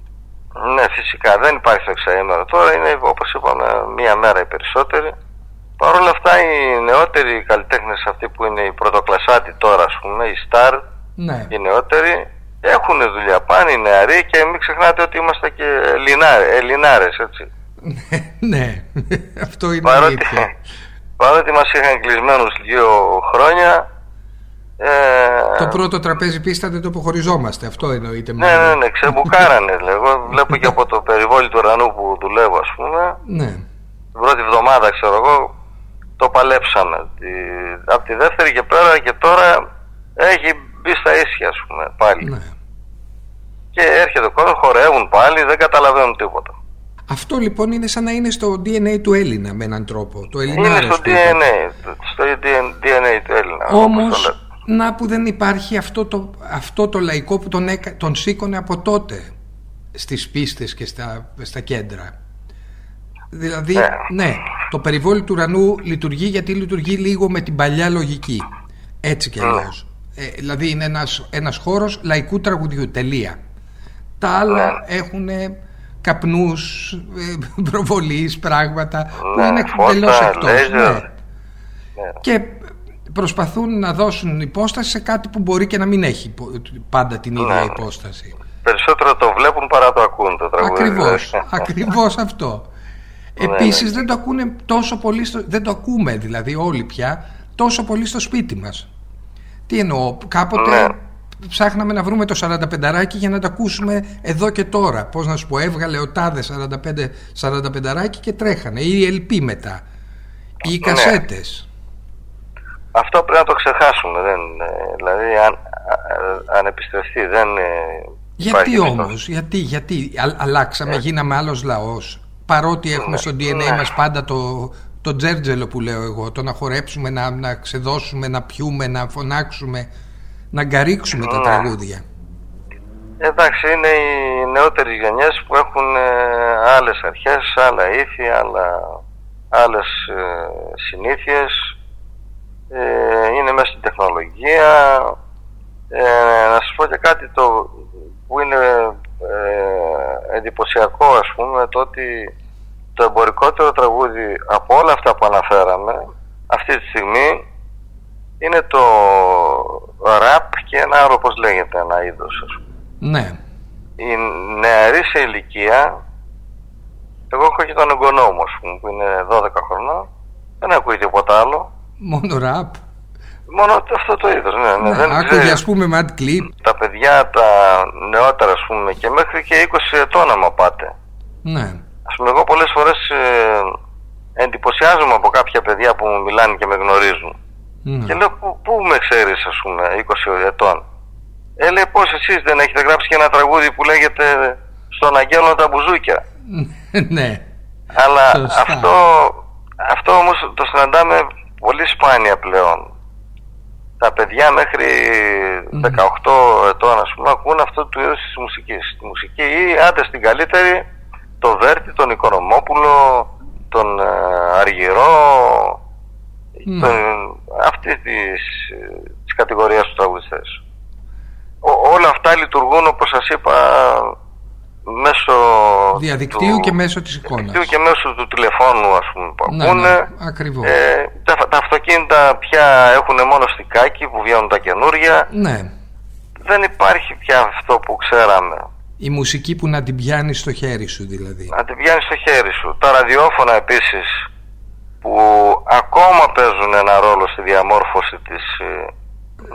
Ναι, φυσικά δεν υπάρχει το εξαήμερο. Τώρα είναι, όπως είπαμε, μία μέρα οι περισσότεροι. Παρ' όλα αυτά, οι νεότεροι καλλιτέχνες αυτοί που είναι οι πρωτοκλασσάτοι τώρα, ας πούμε, οι star, Ναι. οι νεότεροι, έχουν δουλειά. Πάνε οι νεαροί και μην ξεχνάτε ότι είμαστε και Ελληνάρες, Ελληνάρες έτσι. ναι, αυτό είναι Παρότι, αλήθεια. παρότι μας είχαν κλεισμένους δύο χρόνια, ε, Το πρώτο τραπέζι πίστα δεν το αποχωριζόμαστε. Αυτό εννοείται. Ναι, μάλλον. ναι, ναι, ξεμπουκάρανε. λέω. Εγώ βλέπω και από το περιβόλι του ουρανού που δουλεύω, ας πούμε. Ναι. Την πρώτη εβδομάδα, ξέρω εγώ, το παλέψαμε. Τη, από τη δεύτερη και πέρα και τώρα έχει μπει στα ίσια, ας πούμε, πάλι. ναι. Και έρχεται ο κόσμος, χορεύουν πάλι, δεν καταλαβαίνουν τίποτα. Αυτό λοιπόν είναι σαν να είναι στο DNA του Έλληνα με έναν τρόπο. Το Είναι Ελληνάρος στο που είπατε. DNA, στο DNA του Έλληνα. όπως το Όμως λέτε. Να που δεν υπάρχει αυτό το, αυτό το λαϊκό που τον, έκα, τον σήκωνε από τότε στις πίστες και στα, στα κέντρα. Δηλαδή, Ναι. ναι, το περιβόλι του ουρανού λειτουργεί γιατί λειτουργεί λίγο με την παλιά λογική. Έτσι κι αλλιώς. Ε, δηλαδή είναι ένας, ένας χώρος λαϊκού τραγουδιού, τελεία. Τα άλλα Ναι. έχουν καπνούς, ε, προβολείς, πράγματα που Ναι, είναι φώτα, εντελώς εκτός. λέιζερ. Ναι Ναι. και προσπαθούν να δώσουν υπόσταση σε κάτι που μπορεί και να μην έχει υπο- πάντα την ίδια Ναι. υπόσταση. Περισσότερο το βλέπουν παρά το ακούν το τραγούδι. Ακριβώς, ακριβώς αυτό. Ναι, Επίσης ναι. δεν το ακούνε τόσο πολύ, στο, δεν το ακούμε δηλαδή όλοι πια, τόσο πολύ στο σπίτι μας. Τι εννοώ, κάποτε Ναι. ψάχναμε να βρούμε το 45 για να τα ακούσουμε εδώ και τώρα. Πώς να σου πω, έβγαλε ο τάδε 45 και τρέχανε. Ή η LP μετά. Ή οι ναι. Κασέτε. Αυτό πρέπει να το ξεχάσουμε. Δεν, δηλαδή, αν, αν επιστρεφθεί, δεν. Γιατί όμως, γιατί, γιατί αλλάξαμε, ε. γίναμε άλλος λαός. Παρότι έχουμε ναι, στο DNA ναι. μας πάντα το, το τζέρτζελο που λέω εγώ, το να χορέψουμε, να, να ξεδώσουμε, να πιούμε, να φωνάξουμε, να γκαρίξουμε τα ναι. τραγούδια. Εντάξει, είναι οι νεότερες γενιές που έχουν ε, άλλες αρχές, άλλα ήθη, άλλα, άλλες ε, συνήθειες. Ε, είναι μέσα στην τεχνολογία. Ε, να σας πω και κάτι το, που είναι ε, εντυπωσιακό ας πούμε, το ότι το εμπορικότερο τραγούδι από όλα αυτά που αναφέραμε αυτή τη στιγμή είναι το ραπ και ένα άλλο πώς λέγεται ένα είδος ας πούμε. Ναι. Οι νεαροί σε ηλικία εγώ έχω και τον εγγονό μου πούμε, που είναι 12 χρονών δεν ακούει τίποτα άλλο. Μόνο ραπ. Μόνο αυτό το είδος, ναι. ναι, ναι δεν άκουγε ας πούμε Mad Clip. Τα παιδιά τα νεότερα ας πούμε και μέχρι και 20 ετών άμα πάτε. Ναι. Ας πούμε, εγώ πολλές φορές ε, εντυπωσιάζομαι από κάποια παιδιά που μου μιλάνε και με γνωρίζουν. Mm. Και λέω, πού, πού με ξέρεις, ας πούμε, 20 ετών; Ε, λέει, πώς εσείς δεν έχετε γράψει και ένα τραγούδι που λέγεται «Στον Αγγέλο τα μπουζούκια». ναι. Αλλά αυτό, αυτό όμως το συναντάμε πολύ σπάνια πλέον. Τα παιδιά μέχρι 18 ετών, ας πούμε, ακούν αυτό του είδους της μουσικής. Τη μουσική ή άντε στην καλύτερη τον Βέρτη, τον Οικονομόπουλο, τον ε, Αργυρό, ναι. τον, αυτή της, της κατηγορίας τους τραγουδιστές. όλα αυτά λειτουργούν όπως σας είπα μέσω διαδικτύου και μέσω της εικόνας διαδικτύου και μέσω του τηλεφώνου ας πούμε που ναι, ακούνε ναι, ακριβώς. Ε, τα, τα, αυτοκίνητα πια έχουν μόνο στικάκι που βγαίνουν τα καινούρια ναι. δεν υπάρχει πια αυτό που ξέραμε η μουσική που να την πιάνεις στο χέρι σου δηλαδή. Να την πιάνεις στο χέρι σου. Τα ραδιόφωνα επίσης που ακόμα παίζουν ένα ρόλο στη διαμόρφωση της ε,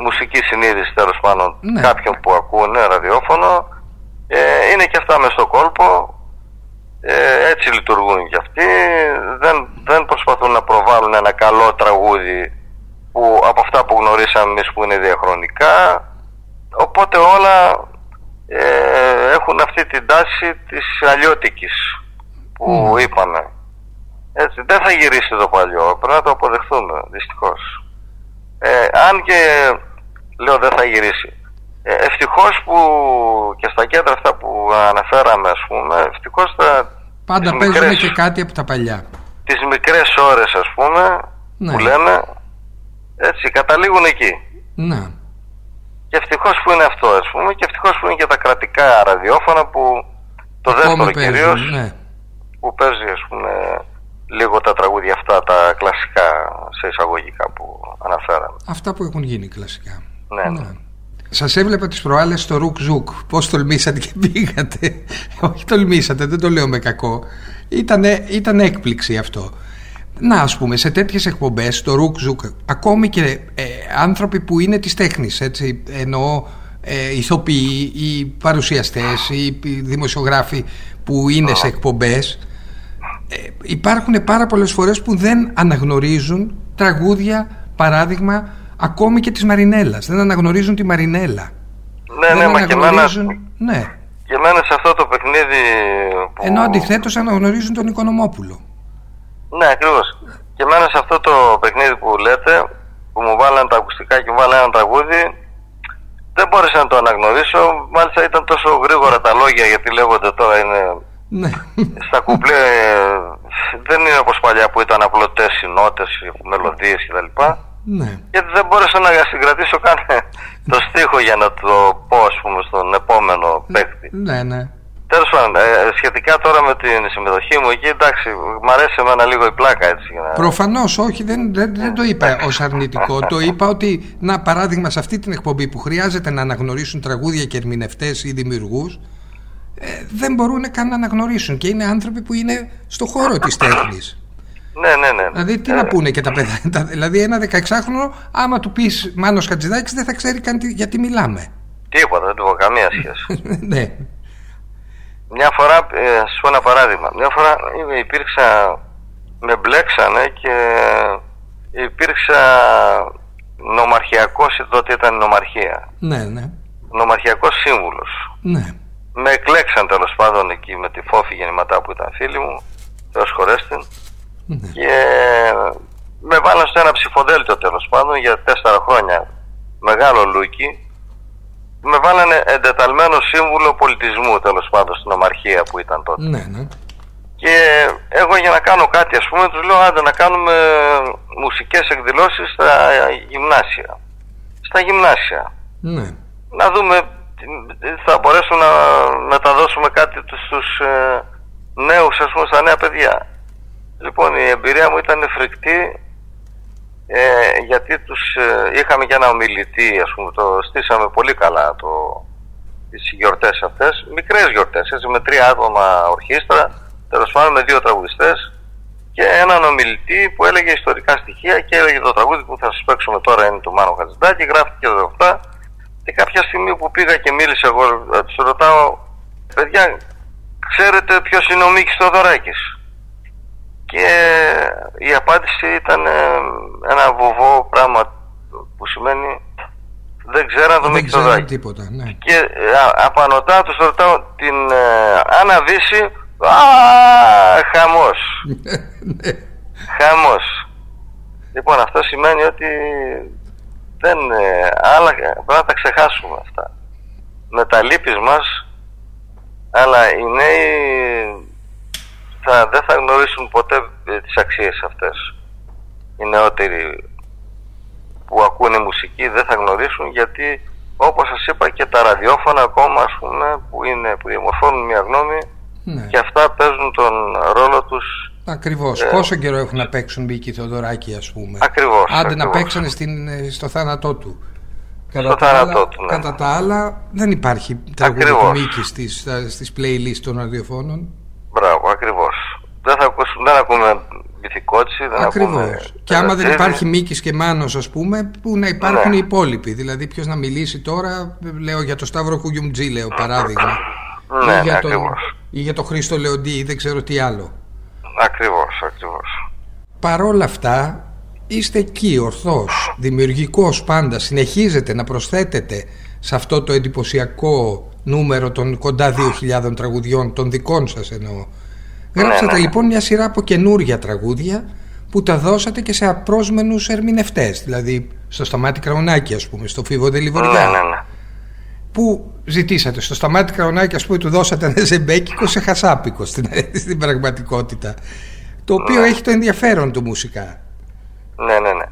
μουσικής συνείδησης τέλος πάντων ναι. κάποιων που ακούνε ραδιόφωνο ε, είναι και αυτά μες στο κόλπο ε, έτσι λειτουργούν και αυτοί δεν, δεν προσπαθούν να προβάλλουν ένα καλό τραγούδι που, από αυτά που γνωρίσαμε εμείς που είναι διαχρονικά οπότε όλα ε, έχουν αυτή την τάση της αλλιώτικης που mm. είπαμε. Έτσι, δεν θα γυρίσει το παλιό, πρέπει να το αποδεχθούμε δυστυχώς. Ε, αν και λέω δεν θα γυρίσει. Ε, ευτυχώς που και στα κέντρα αυτά που αναφέραμε ας πούμε, ευτυχώς τα... Πάντα παίζουν και κάτι από τα παλιά. Τις μικρές ώρες ας πούμε, ναι. που λέμε, έτσι καταλήγουν εκεί. Ναι. Και ευτυχώς που είναι αυτό, ας πούμε, και ευτυχώς που είναι και τα κρατικά ραδιόφωνα που το δεύτερο κυρίως ναι. που παίζει, ας πούμε, λίγο τα τραγούδια αυτά, τα κλασικά σε εισαγωγικά που αναφέραμε. Αυτά που έχουν γίνει κλασικά. Ναι. ναι. Σας έβλεπα τις προάλλες στο Ρουκ Ζουκ. Πώς τολμήσατε και πήγατε. Όχι, τολμήσατε, δεν το λέω με κακό. Ήταν έκπληξη αυτό να ας πούμε σε τέτοιες εκπομπές το ρουκ ακόμη και ε, άνθρωποι που είναι της τέχνης έτσι εννοώ ε, ηθοποιοί ή παρουσιαστές ή δημοσιογράφοι που είναι σε εκπομπές ε, υπάρχουν πάρα πολλές φορές που δεν αναγνωρίζουν τραγούδια παράδειγμα ακόμη και της Μαρινέλας δεν αναγνωρίζουν τη Μαρινέλα ναι, ναι, μα και εμένα, ναι. και εμένα σε αυτό το παιχνίδι που... ενώ αντιθέτως αναγνωρίζουν τον Οικονομόπουλο ναι, ακριβώς. Και εμένα σε αυτό το παιχνίδι που λέτε, που μου βάλανε τα ακουστικά και μου βάλανε ένα τραγούδι, δεν μπόρεσα να το αναγνωρίσω. Μάλιστα ήταν τόσο γρήγορα τα λόγια, γιατί λέγονται τώρα είναι. Ναι. Στα κουμπλέ δεν είναι όπως παλιά που ήταν απλωτές συνότες, μελωδίες κτλ. Ναι. Γιατί δεν μπόρεσα να συγκρατήσω καν το στίχο για να το πω, ας πούμε, στον επόμενο παίκτη. Ναι, ναι. Τέλος πάντων, ε, σχετικά τώρα με την συμμετοχή μου εκεί, εντάξει, μου αρέσει εμένα λίγο η πλάκα έτσι. Να... Προφανώς, όχι, δεν, δεν, δεν το είπα ως αρνητικό. το είπα ότι, να παράδειγμα, σε αυτή την εκπομπή που χρειάζεται να αναγνωρίσουν τραγούδια και ερμηνευτές ή δημιουργούς, ε, δεν μπορούν καν να αναγνωρίσουν και είναι άνθρωποι που είναι στο χώρο της τέχνης. Ναι, ναι, ναι. Δηλαδή, τι να ναι. πούνε και τα παιδιά. Δηλαδή, ένα 16χρονο, άμα του πεις Μάνος Χατζηδάκης, δεν θα ξέρει καν γιατί μιλάμε. Τίποτα, δεν του καμία σχέση. ναι. Μια φορά, ε, σου ένα παράδειγμα, μια φορά υπήρξα, με μπλέξανε και υπήρξα νομαρχιακός, τότε ήταν νομαρχία. Ναι, ναι. Νομαρχιακός σύμβουλος. Ναι. Με εκλέξαν τέλος πάντων εκεί με τη φόφη γεννηματά που ήταν φίλη μου, Θεός χωρέστην. Ναι. Και με βάλαν στο ένα ψηφοδέλτιο τέλος πάντων για τέσσερα χρόνια. Μεγάλο λούκι. Με βάλανε εντεταλμένο σύμβουλο πολιτισμού τέλος πάντων στην ομαρχία που ήταν τότε. Ναι, ναι. Και εγώ για να κάνω κάτι ας πούμε τους λέω άντε να κάνουμε μουσικές εκδηλώσεις στα γυμνάσια. Στα γυμνάσια. Ναι. Να δούμε τι- θα μπορέσουμε να μεταδώσουμε κάτι τους- στους ε, νέους ας πούμε στα νέα παιδιά. Λοιπόν η εμπειρία μου ήταν φρικτή ε, γιατί τους ε, είχαμε και ένα ομιλητή ας πούμε το στήσαμε πολύ καλά το, τις γιορτές αυτές. Μικρές γιορτές έτσι με τρία άτομα ορχήστρα τέλος πάντων με δύο τραγουδιστές και έναν ομιλητή που έλεγε ιστορικά στοιχεία και έλεγε το τραγούδι που θα σας παίξουμε τώρα είναι του Μάνου Χατζηδάκη γράφτηκε εδώ αυτά. Και κάποια στιγμή που πήγα και μίλησα εγώ ε, τους ρωτάω παιδιά ξέρετε ποιος είναι ο Μίκης Θοδωράκης και η απάντηση ήταν ε, ένα βοβό πράγμα που σημαίνει δεν ξέρω το Δεν Μίκη ξέρω Θοδωράκη τίποτα. Ναι. και ε, α- απανωτά τους ρωτάω την ε, Άννα Βύση Α, χαμός ναι. Χαμός Λοιπόν αυτό σημαίνει ότι δεν, ε, άλλα, πρέπει να τα ξεχάσουμε αυτά με τα λύπης μας αλλά οι νέοι θα, δεν θα γνωρίσουν ποτέ ε, τις αξίες αυτές οι νεότεροι που ακούνε μουσική δεν θα γνωρίσουν γιατί όπως σας είπα και τα ραδιόφωνα ακόμα ας πούμε που, είναι, που διαμορφώνουν μια γνώμη ναι. και αυτά παίζουν τον ρόλο τους Ακριβώς. Ε, Πόσο καιρό έχουν να παίξουν Μίκη Θοδωράκη, ας πούμε; Ακριβώς, Άντε να ακριβώς. παίξανε στην, ε, στο θάνατό του. Στο τα θάνατό άλλα, του, ναι. κατά τα άλλα δεν υπάρχει τραγούδι του Ακριβώς. Μίκη στις, στα- στις playlist των ραδιοφώνων. Μπράβο, ακριβώς. Δεν, θα ακούσουν, δεν ακούμε μυθικότσι, δεν ακούμε... Ακριβώς. Και άμα δεν Τερατζίδη. υπάρχει Μίκης και Μάνος ας πούμε, που να υπάρχουν Ναι. οι υπόλοιποι. Δηλαδή ποιος να μιλήσει τώρα, λέω για το Σταύρο Κουγιουμτζή λέω παράδειγμα. Ναι, ή, ναι, για τον, ακριβώς. ή για τον Χρήστο Λεοντή ή δεν ξέρω τι άλλο. Ακριβώς, ακριβώς. Παρόλα αυτά είστε εκεί ορθός, δημιουργικός πάντα, συνεχίζετε να προσθέτετε σε αυτό το εντυπωσιακό νούμερο των κοντά 2.000 τραγουδιών, των δικών σας εννοώ. Γράψατε ναι, ναι. λοιπόν μια σειρά από καινούρια τραγούδια που τα δώσατε και σε απρόσμενους ερμηνευτές, δηλαδή στο Σταμάτη Κραουνάκη ας πούμε, στο Φίβο Δελιβοριά. Ναι, ναι, ναι. Που ζητήσατε στο Σταμάτη Κραουνάκη ας πούμε του δώσατε ένα ζεμπέκικο σε χασάπικο στην, στην πραγματικότητα. Το οποίο Ναι. έχει το ενδιαφέρον του μουσικά. Ναι, ναι, ναι.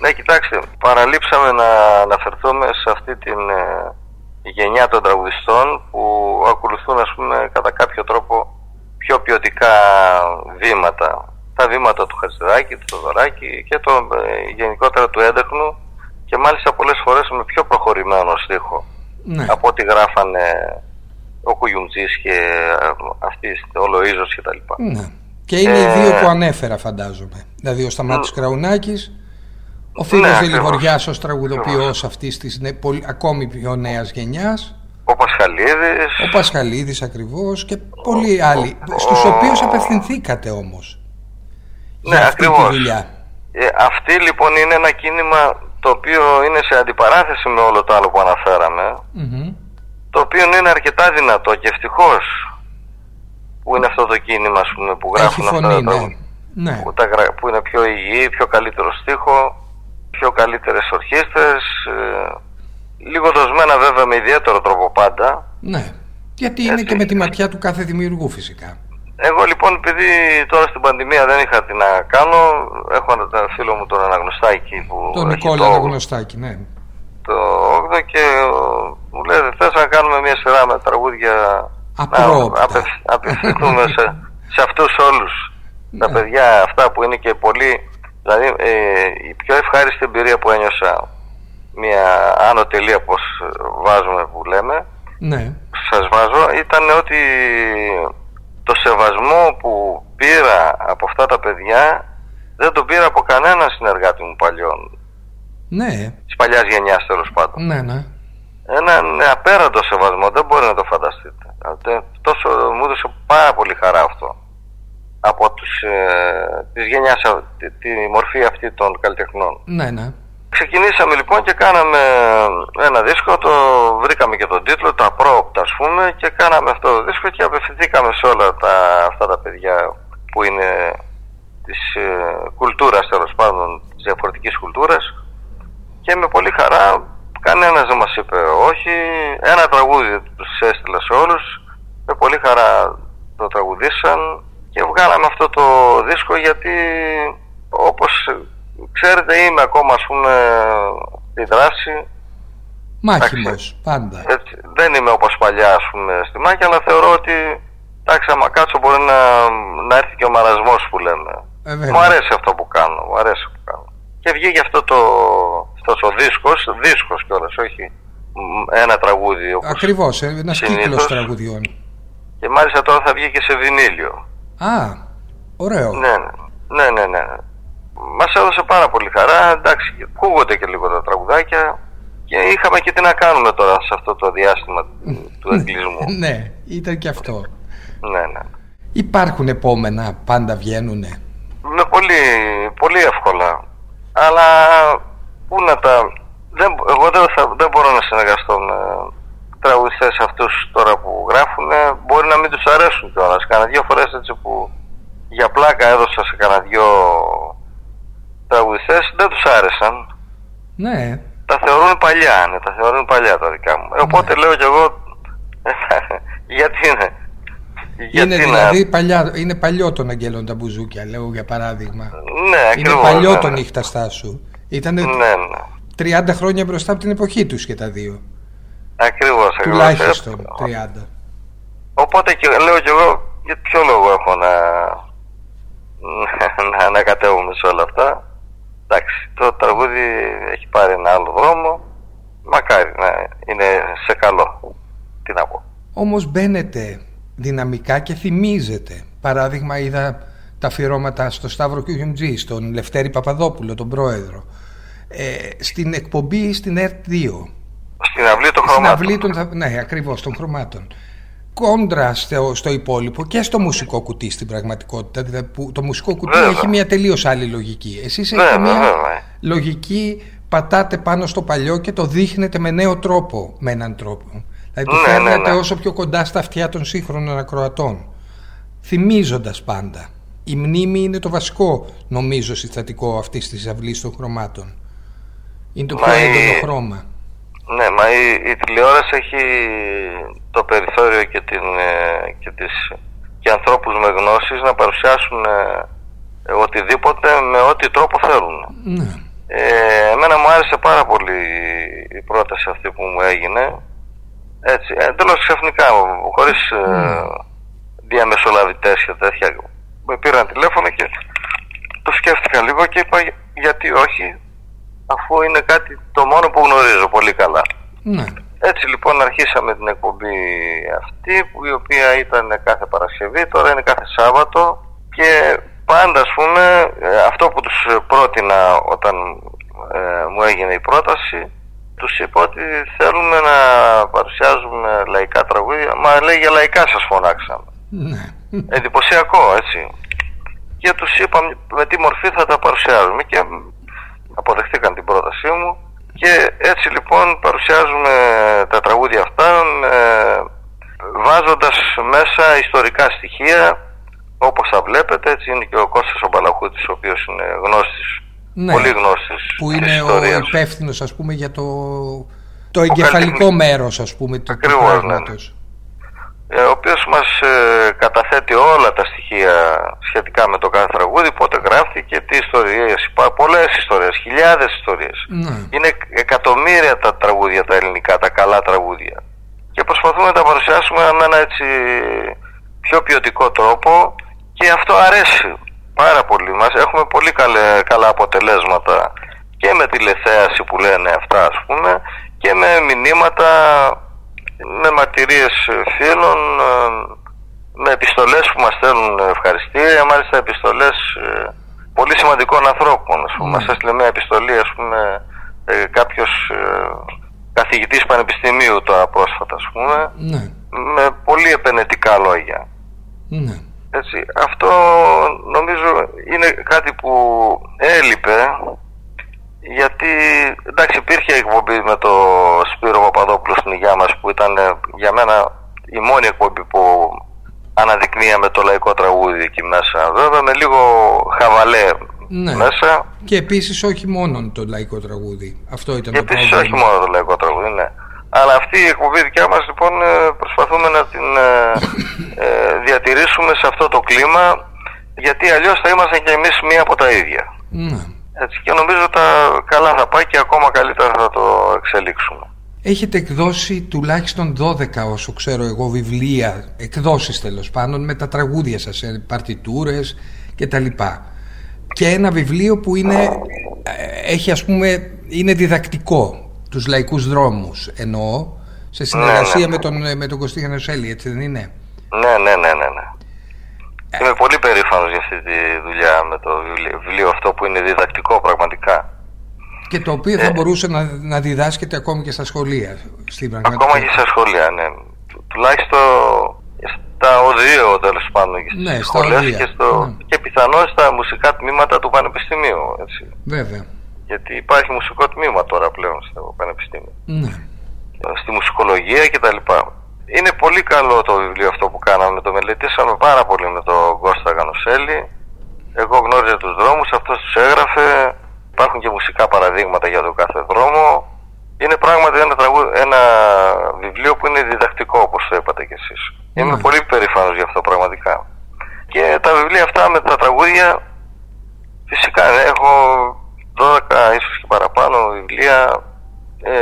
Ναι, κοιτάξτε, παραλείψαμε να αναφερθούμε σε αυτή την ε, γενιά των τραγουδιστών που ακολουθούν, ας πούμε, κατά κάποιο τρόπο πιο ποιοτικά βήματα. Τα βήματα του Χατζηδάκη, του Θοδωράκη και το, ε, γενικότερα του έντεχνου και μάλιστα πολλές φορές με πιο προχωρημένο στίχο Ναι. από ό,τι γράφανε ο Κουγιουμτζής και ε, αυτοί, ο Λοΐζος και τα λοιπά. ναι. Και είναι οι Ε, δύο που ανέφερα φαντάζομαι. Δηλαδή ο Σταμάτης Κραουνάκης, ο Φίλος Ναι, Δελιβοριάς ως ακριβώς. τραγουδοποιός αυτής της νε- πολύ- ακόμη πιο νέας γενιάς, Ο Πασχαλίδης, ο Πασχαλίδης ακριβώς και πολλοί άλλοι, στους ο- οποίους απευθυνθήκατε όμως. Ναι, για αυτή τη ακριβώς. δουλειά. Ε, αυτή λοιπόν είναι ένα κίνημα το οποίο είναι σε αντιπαράθεση με όλο το άλλο που αναφέραμε Μμμ. το οποίο είναι αρκετά δυνατό και ευτυχώς που είναι αυτό το κίνημα ας πούμε, που Έχει γράφουν αυτά φωνή, τα ναι. τραγούδια. ναι. που, τα γρα- που είναι πιο υγιή, πιο καλύτερο στίχο πιο καλύτερες ορχήστρες ε, λίγο δοσμένα βέβαια με ιδιαίτερο τρόπο πάντα Ναι. Γιατί είναι Έτσι. και με τη ματιά του κάθε δημιουργού φυσικά. Εγώ λοιπόν επειδή τώρα στην πανδημία δεν είχα τι να κάνω έχω ένα φίλο μου τον Αναγνωστάκη που Τον έχει Νικόλα το- Αναγνωστάκη, ναι. το 8 και ο, μου λέει θες να κάνουμε μια σειρά με τραγούδια Απρόοπτα. να απευ- απευθυνθούμε σε, σε αυτούς όλους τα Ναι. παιδιά αυτά που είναι και πολύ δηλαδή ε, η πιο ευχάριστη εμπειρία που ένιωσα μια άνω τελεία πως βάζουμε που λέμε Ναι. σας βάζω ήταν ότι το σεβασμό που πήρα από αυτά τα παιδιά δεν το πήρα από κανένα συνεργάτη μου παλιών Ναι. της παλιάς γενιάς τέλος πάντων Ναι, ναι. έναν απέραντο σεβασμό, δεν μπορεί να το φανταστείτε. Τόσο, μου έδωσε πάρα πολύ χαρά αυτό. Από τους, ε, της γενιάς, τη, τη, μορφή αυτή των καλλιτεχνών. Ναι, ναι. Ξεκινήσαμε λοιπόν και κάναμε ένα δίσκο, το βρήκαμε και τον τίτλο, τα πρόοπτα ας πούμε και κάναμε αυτό το δίσκο και απευθυνθήκαμε σε όλα τα, αυτά τα παιδιά που είναι της ε, κουλτούρας τέλος πάντων, της διαφορετικής κουλτούρας και με πολύ χαρά κανένας δεν μας είπε όχι, ένα τραγούδι τους έστειλα σε όλους, με πολύ χαρά το τραγουδήσαν και βγάλαμε αυτό το δίσκο γιατί όπως ξέρετε είμαι ακόμα ας πούμε στη δράση Μάχημος, πάντα. Έτσι, δεν είμαι όπως παλιά ας πούμε στη μάχη αλλά θεωρώ ότι εντάξει άμα κάτσω μπορεί να, να έρθει και ο μαρασμός που λέμε. Ε, μου αρέσει αυτό που κάνω, μου αρέσει που κάνω. Και βγήκε αυτό το αυτός ο δίσκος, δίσκος κιόλας, όχι ένα τραγούδι όπως Ακριβώς, ένας κύκλος τραγουδιών. Και μάλιστα τώρα θα βγει και σε βινίλιο. Α, ωραίο. Ναι, ναι, ναι, ναι. ναι. Μας έδωσε πάρα πολύ χαρά, εντάξει, ακούγονται και λίγο τα τραγουδάκια και είχαμε και τι να κάνουμε τώρα σε αυτό το διάστημα του εγκλισμού. ναι, ήταν και αυτό. Ναι, ναι. Υπάρχουν επόμενα, πάντα βγαίνουνε; Με πολύ, πολύ εύκολα. Αλλά πού να τα... Δεν, εγώ δεν, θα, δεν μπορώ να συνεργαστώ με τραγουδιστές αυτούς τώρα που γράφουν. Μπορεί να μην τους αρέσουν κιόλας. Κάνα δύο φορές έτσι που για πλάκα έδωσα σε κανένα δυο τραγουδιστές δεν τους άρεσαν. Ναι. Τα θεωρούν παλιά, ναι, τα θεωρούν παλιά τα δικά μου. Ε, οπότε ναι. λέω κι εγώ, γιατί είναι. Γιατί είναι δηλαδή παλιά, είναι παλιό τον Αγγέλων τα μπουζούκια, λέω για παράδειγμα. Ναι, ακριβώς, Είναι παλιό ναι, τον ναι. νύχταστά σου. Ήταν ναι, ναι. 30 χρόνια μπροστά από την εποχή τους και τα δύο. Ακριβώς, ακριβώς. Τουλάχιστον 30. Οπότε και, λέω κι εγώ, για ποιο λόγο έχω να, να ανακατεύουμε σε όλα αυτά. Εντάξει, το τραγούδι έχει πάρει ένα άλλο δρόμο. Μακάρι να είναι σε καλό. Τι να πω. Όμως μπαίνετε δυναμικά και θυμίζετε. Παράδειγμα είδα τα αφιερώματα στο Σταύρο Κιουγιουμτζή, στον Λευτέρη Παπαδόπουλο, τον πρόεδρο. Ε, στην εκπομπή στην ΕΡΤ2. Στην αυλή των χρωμάτων. Στην αυλή των, ναι, ακριβώς, των χρωμάτων. Κόντρα στο, στο υπόλοιπο και στο μουσικό κουτί στην πραγματικότητα. Δηλαδή που το μουσικό κουτί έχει μια τελείως άλλη λογική. Εσείς έχετε μια λογική, πατάτε πάνω στο παλιό και το δείχνετε με νέο τρόπο, με έναν τρόπο. Δηλαδή το ναι, φέρνετε ναι, ναι. όσο πιο κοντά στα αυτιά των σύγχρονων ακροατών. Θυμίζοντας πάντα. Η μνήμη είναι το βασικό νομίζω συστατικό αυτής της αυλής των χρωμάτων. Είναι το πιο έντονο χρώμα. Ναι, μα η, η τηλεόραση έχει το περιθώριο και, την, ε, και, τις, και ανθρώπους με γνώσεις να παρουσιάσουν ε, οτιδήποτε με ό,τι τρόπο θέλουν. Ναι. Ε, εμένα μου άρεσε πάρα πολύ η πρόταση αυτή που μου έγινε. Έτσι, εντελώς ξαφνικά, χωρίς ναι. διαμεσολαβητές και τέτοια. Με πήραν τηλέφωνο και το σκέφτηκα λίγο και είπα γιατί όχι αφού είναι κάτι το μόνο που γνωρίζω πολύ καλά. Ναι. Έτσι λοιπόν αρχίσαμε την εκπομπή αυτή που η οποία ήταν κάθε Παρασκευή, τώρα είναι κάθε Σάββατο και πάντα ας πούμε ε, αυτό που τους πρότεινα όταν ε, μου έγινε η πρόταση τους είπα ότι θέλουμε να παρουσιάζουμε λαϊκά τραγούδια μα λέει για λαϊκά σας φωνάξαμε ναι. εντυπωσιακό έτσι και τους είπα με τι μορφή θα τα παρουσιάζουμε και αποδεχτήκαν την πρότασή μου και έτσι λοιπόν παρουσιάζουμε τα τραγούδια αυτά ε, βάζοντας μέσα ιστορικά στοιχεία όπως θα βλέπετε έτσι είναι και ο Κώστας ο Μπαλαχούτης ο οποίος είναι γνώστης ναι, πολύ γνώστης που είναι ο υπεύθυνος ας πούμε για το, το εγκεφαλικό μέρος ας πούμε του Ακριβώς, ναι, ναι. Ε, ο οποίος μας ε, καταθέτει όλα τα στοιχεία σχετικά με το κάθε τραγούδι, πότε γράφτηκε, τι ιστορίες υπάρχουν, πολλές ιστορίες, χιλιάδες ιστορίες. Ναι. Είναι εκατομμύρια τα τραγούδια τα ελληνικά, τα καλά τραγούδια. Και προσπαθούμε να τα παρουσιάσουμε με ένα έτσι πιο ποιοτικό τρόπο και αυτό αρέσει πάρα πολύ. Μας έχουμε πολύ καλά αποτελέσματα και με τηλεθέαση που λένε αυτά ας πούμε και με μηνύματα με μαρτυρίες φίλων, ε, με επιστολές που μας στέλνουν ευχαριστήρια, μάλιστα επιστολές ε, πολύ σημαντικών ανθρώπων. Ας πούμε. Mm. Μας έστειλε μια επιστολή, ας πούμε, ε, κάποιος καθηγητής πανεπιστημίου τώρα πρόσφατα ας πούμε Ναι. με πολύ επενετικά λόγια. Ναι. Έτσι, αυτό νομίζω είναι κάτι που έλειπε γιατί εντάξει υπήρχε εκπομπή με το Σπύρο Παπαδόπουλο στην υγειά μας που ήταν ε, για μένα η μόνη εκπομπή που αναδεικνύαμε το λαϊκό τραγούδι εκεί μέσα βέβαια με λίγο χαβαλέ Ναι. μέσα Και επίσης όχι μόνο το λαϊκό τραγούδι. Αυτό ήταν και το επίσης πρόβλημα. όχι μόνο το λαϊκό τραγούδι ναι. αλλά αυτή η εκπομπή δικιά μας λοιπόν ε, προσπαθούμε να την ε, ε, διατηρήσουμε σε αυτό το κλίμα γιατί αλλιώς θα ήμασταν και εμείς μία από τα ίδια Ναι. Έτσι, και νομίζω τα καλά θα πάει και ακόμα καλύτερα θα το εξελίξουμε. Έχετε εκδώσει τουλάχιστον 12 όσο ξέρω εγώ βιβλία, εκδόσεις τέλος πάντων με τα τραγούδια σας, ε, παρτιτούρες και τα λοιπά. Και ένα βιβλίο που είναι, ε, έχει ας πούμε, είναι διδακτικό, τους λαϊκούς δρόμους εννοώ, σε συνεργασία ναι. με τον, ε, με τον Κωστή Γενεσέλη, έτσι δεν είναι; Ναι, ναι, ναι, ναι. ναι. Είμαι πολύ περήφανος για αυτή τη δουλειά με το βιβλίο, βιβλίο αυτό που είναι διδακτικό πραγματικά. Και το οποίο Ε. θα μπορούσε να, να διδάσκεται ακόμη και στα σχολεία. Στην Ακόμα πραγματικότητα. και στα σχολεία, ναι. Του- Τουλάχιστον στα οδείο τέλος πάντων και στις Ναι, στα σχολές οδεία, και, στο, ναι. και πιθανώς στα μουσικά τμήματα του Πανεπιστημίου. Έτσι. Βέβαια. Γιατί υπάρχει μουσικό τμήμα τώρα πλέον στο Πανεπιστήμιο. Ναι. στη μουσικολογία κτλ. Είναι πολύ καλό το βιβλίο αυτό που κάναμε. Το μελετήσαμε πάρα πολύ με τον Κώστα Γανοσέλη. Εγώ γνώριζα τους δρόμους, αυτός τους έγραφε. Υπάρχουν και μουσικά παραδείγματα για τον κάθε δρόμο. Είναι πράγματι ένα, τραγού... ένα βιβλίο που είναι διδακτικό, όπως το είπατε κι εσείς. Είμαι Ναι. πολύ περήφανος γι' αυτό πραγματικά. Και τα βιβλία αυτά με τα τραγούδια, φυσικά έχω 12 ίσως και παραπάνω βιβλία ε,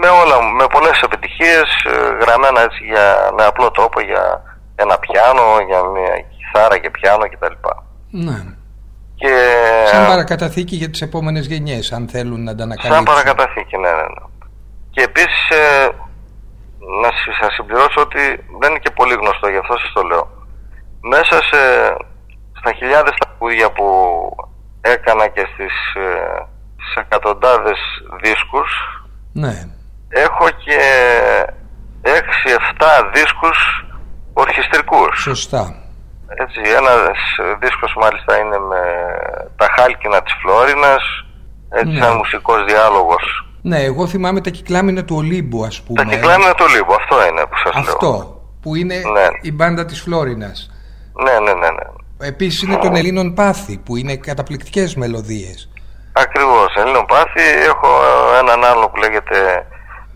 με όλα, με πολλές επιτυχίες ε, γραμμένα έτσι για, με απλό τρόπο για ένα πιάνο, για μια κιθάρα και πιάνο κτλ. ναι. Και Σαν παρακαταθήκη για τις επόμενες γενιές, αν θέλουν να τα ανακαλύψουν. σαν παρακαταθήκη, ναι, ναι, ναι. Και επίσης ε, να συ- σας συμπληρώσω ότι δεν είναι και πολύ γνωστό, γι' αυτό σας το λέω. Μέσα σε, στα χιλιάδες τραγούδια που έκανα και στις, ε, στις εκατοντάδες δίσκους Ναι. έχω και 6-7 δίσκους ορχιστρικούς. Σωστά. Έτσι, ένας δίσκος μάλιστα είναι με τα χάλκινα της Φλόρινας, έτσι Ναι. σαν μουσικός διάλογος. Ναι, εγώ θυμάμαι τα κυκλάμινα του Ολύμπου, ας πούμε. Τα κυκλάμινα του Λίμπου, αυτό είναι που σας λέω. Αυτό, που είναι Ναι. η μπάντα της Φλόρινας. Ναι, ναι, ναι, ναι. Επίσης είναι των Ελλήνων Πάθη, που είναι καταπληκτικές μελωδίες. Ακριβώς, Ελλήνων Πάθη. Έχω έναν άλλο που λέγεται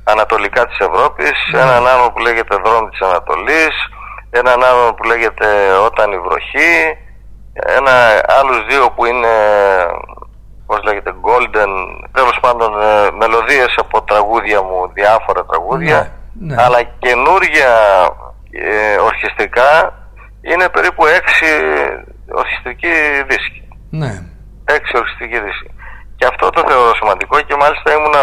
Ανατολικά της Ευρώπης, Ναι. έναν άλλο που λέγεται Δρόμοι της Ανατολής, έναν άλλο που λέγεται Όταν η βροχή, ένα άλλους δύο που είναι, πώς λέγεται, Golden, τέλος πάντων ε, μελωδίες από τραγούδια μου, διάφορα τραγούδια, Ναι, ναι. αλλά καινούργια ε, ορχιστρικά είναι περίπου έξι ορχιστρικοί δίσκοι Ναι. έξι ορχιστρική δύση. Και αυτό το θεωρώ σημαντικό και μάλιστα ήμουνα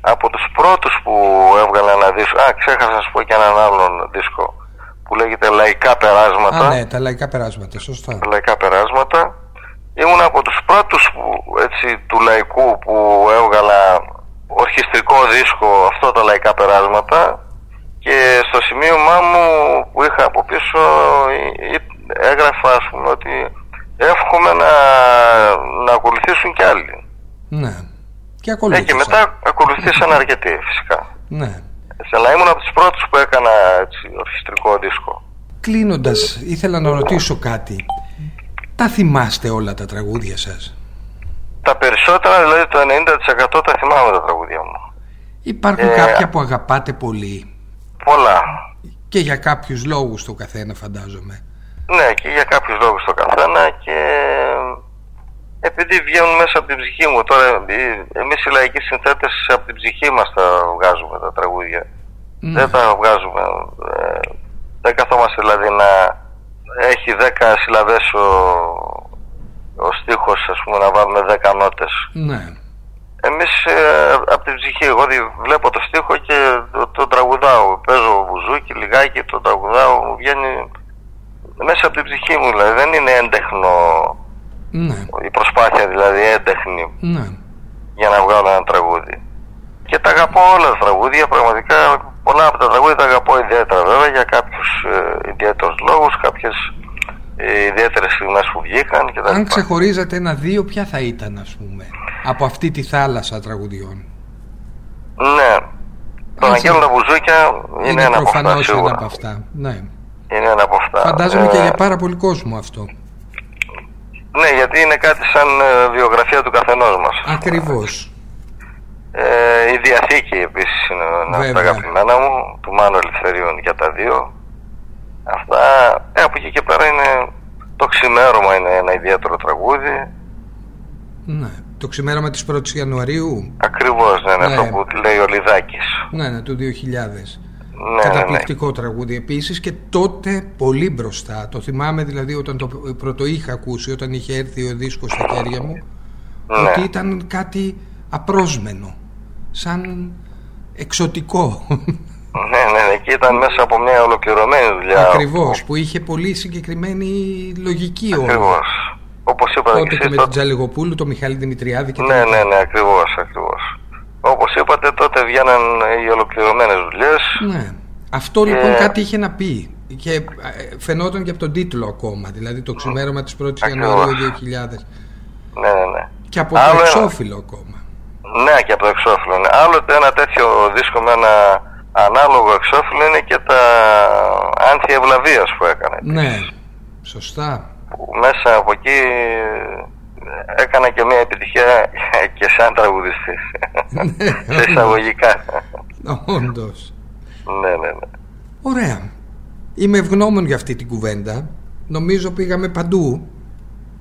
από τους πρώτους που έβγαλε ένα δίσκο. Α, ξέχασα να σου πω και έναν άλλον δίσκο που λέγεται Λαϊκά Περάσματα. Α, ναι, τα λαϊκά περάσματα, σωστά. Λαϊκά Περάσματα. Ήμουν από τους πρώτους που, έτσι, του λαϊκού που έβγαλα ορχιστρικό δίσκο αυτό τα λαϊκά περάσματα και στο σημείωμά μου που είχα από πίσω ε, ε, έγραφα ας πούμε ότι εύχομαι να, να ακολουθήσουν κι άλλοι. Ναι. Και Ε, ακολούθησα. και μετά ακολουθήσαν αρκετοί φυσικά. Ναι. Έτσι, αλλά ήμουν από τους πρώτους που έκανα έτσι, ορχιστρικό δίσκο. Κλείνοντας, ήθελα να ρωτήσω κάτι. Τα θυμάστε όλα τα τραγούδια σας; Τα περισσότερα, δηλαδή το 90% τα θυμάμαι τα τραγούδια μου. Υπάρχουν Ε, κάποια που αγαπάτε πολύ; Πολλά. και για κάποιους λόγους το καθένα φαντάζομαι. Ναι, και για κάποιους λόγους το καθένα και επειδή βγαίνουν μέσα από την ψυχή μου. Τώρα, ε, εμείς οι λαϊκοί συνθέτες από την ψυχή μας τα βγάζουμε τα τραγούδια. Ναι. Δεν τα βγάζουμε. ε, δεν καθόμαστε δηλαδή να έχει 10 συλλαβές ο, ο στίχος, ας πούμε, να βάλουμε 10 νότες. Ναι. Εμείς ε, από την ψυχή, εγώ δι- βλέπω το στίχο και το, το τραγουδάω. Παίζω μπουζούκι λιγάκι, το τραγουδάω, μου βγαίνει μέσα από την ψυχή μου δηλαδή. Δεν είναι έντεχνο Ναι. η προσπάθεια δηλαδή έντεχνη Ναι. για να βγάλω ένα τραγούδι. Και τα αγαπώ όλα τα τραγούδια, πραγματικά πολλά από τα τραγούδια τα αγαπώ ιδιαίτερα βέβαια για κάποιους ε, ιδιαίτερους λόγους, κάποιες ε, ιδιαίτερες στιγμές που βγήκαν και Αν ξεχωρίζατε ένα-δύο ποια θα ήταν ας πούμε από αυτή τη θάλασσα τραγουδιών; Ναι, το Αγγέλο τα Μπουζούκια είναι, είναι ένα από αυτά σίγουρα. ένα από αυτά. Ναι. Είναι ένα από αυτά. Φαντάζομαι και ε, για πάρα πολύ κόσμο αυτό. Ναι, γιατί είναι κάτι σαν ε, βιογραφία του καθενός μας. Ακριβώς. Ε, η Διαθήκη επίσης είναι ένα από τα αγαπημένα μου, του Μάνου Ελευθερίων για τα δύο. Αυτά, ε, από εκεί και πέρα είναι το ξημέρωμα είναι ένα ιδιαίτερο τραγούδι. Ναι. Το ξημέρωμα της 1ης Ιανουαρίου. Ακριβώς, ναι, ναι, ναι. αυτό που λέει ο Λιδάκης. Ναι, ναι, του 2000. Ναι, Καταπληκτικό ναι, ναι. τραγούδι επίσης και τότε πολύ μπροστά. Το θυμάμαι δηλαδή όταν το πρώτο είχα ακούσει, όταν είχε έρθει ο δίσκος στα χέρια μου, ναι. ότι ήταν κάτι απρόσμενο, σαν εξωτικό. Ναι, ναι, ναι, και ήταν μέσα από μια ολοκληρωμένη δουλειά. Ακριβώς, που είχε πολύ συγκεκριμένη λογική Ακριβώς. Ακριβώς. Όπως είπατε τότε και, με τον Τζαλιγοπούλου, τον Μιχάλη Δημητριάδη και Ναι, ναι, ναι, ακριβώς, ακριβώς. Όπως είπατε τότε βγαίναν οι ολοκληρωμένες δουλειές. Ναι. Αυτό λοιπόν κάτι είχε να πει και ε, φαινόταν και από τον τίτλο ακόμα, δηλαδή το ξημέρωμα της 1ης Ιανουαρίου 2000. Ναι, ναι, ναι. Και από Άλλο το εξώφυλλο ακόμα. Ναι, και από το εξώφυλλο. Ναι. Άλλο ένα τέτοιο δίσκο με ένα ανάλογο εξώφυλλο είναι και τα άνθια ευλαβίας που έκανε. Ναι, σωστά. Που μέσα από εκεί έκανα και μια επιτυχία και σαν τραγουδιστής. Ναι, Σε εισαγωγικά. Όντως. Ναι, ναι, ναι. Ωραία. Είμαι ευγνώμων για αυτή την κουβέντα. Νομίζω πήγαμε παντού.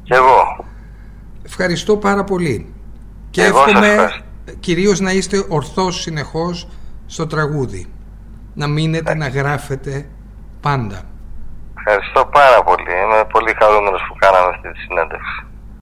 Κι εγώ. Ευχαριστώ πάρα πολύ. Και εγώ εύχομαι κυρίως να είστε ορθός συνεχώς στο τραγούδι. Να μείνετε ε. να γράφετε πάντα. Ευχαριστώ πάρα πολύ. Είμαι πολύ χαρούμενος που κάναμε αυτή τη συνέντευξη.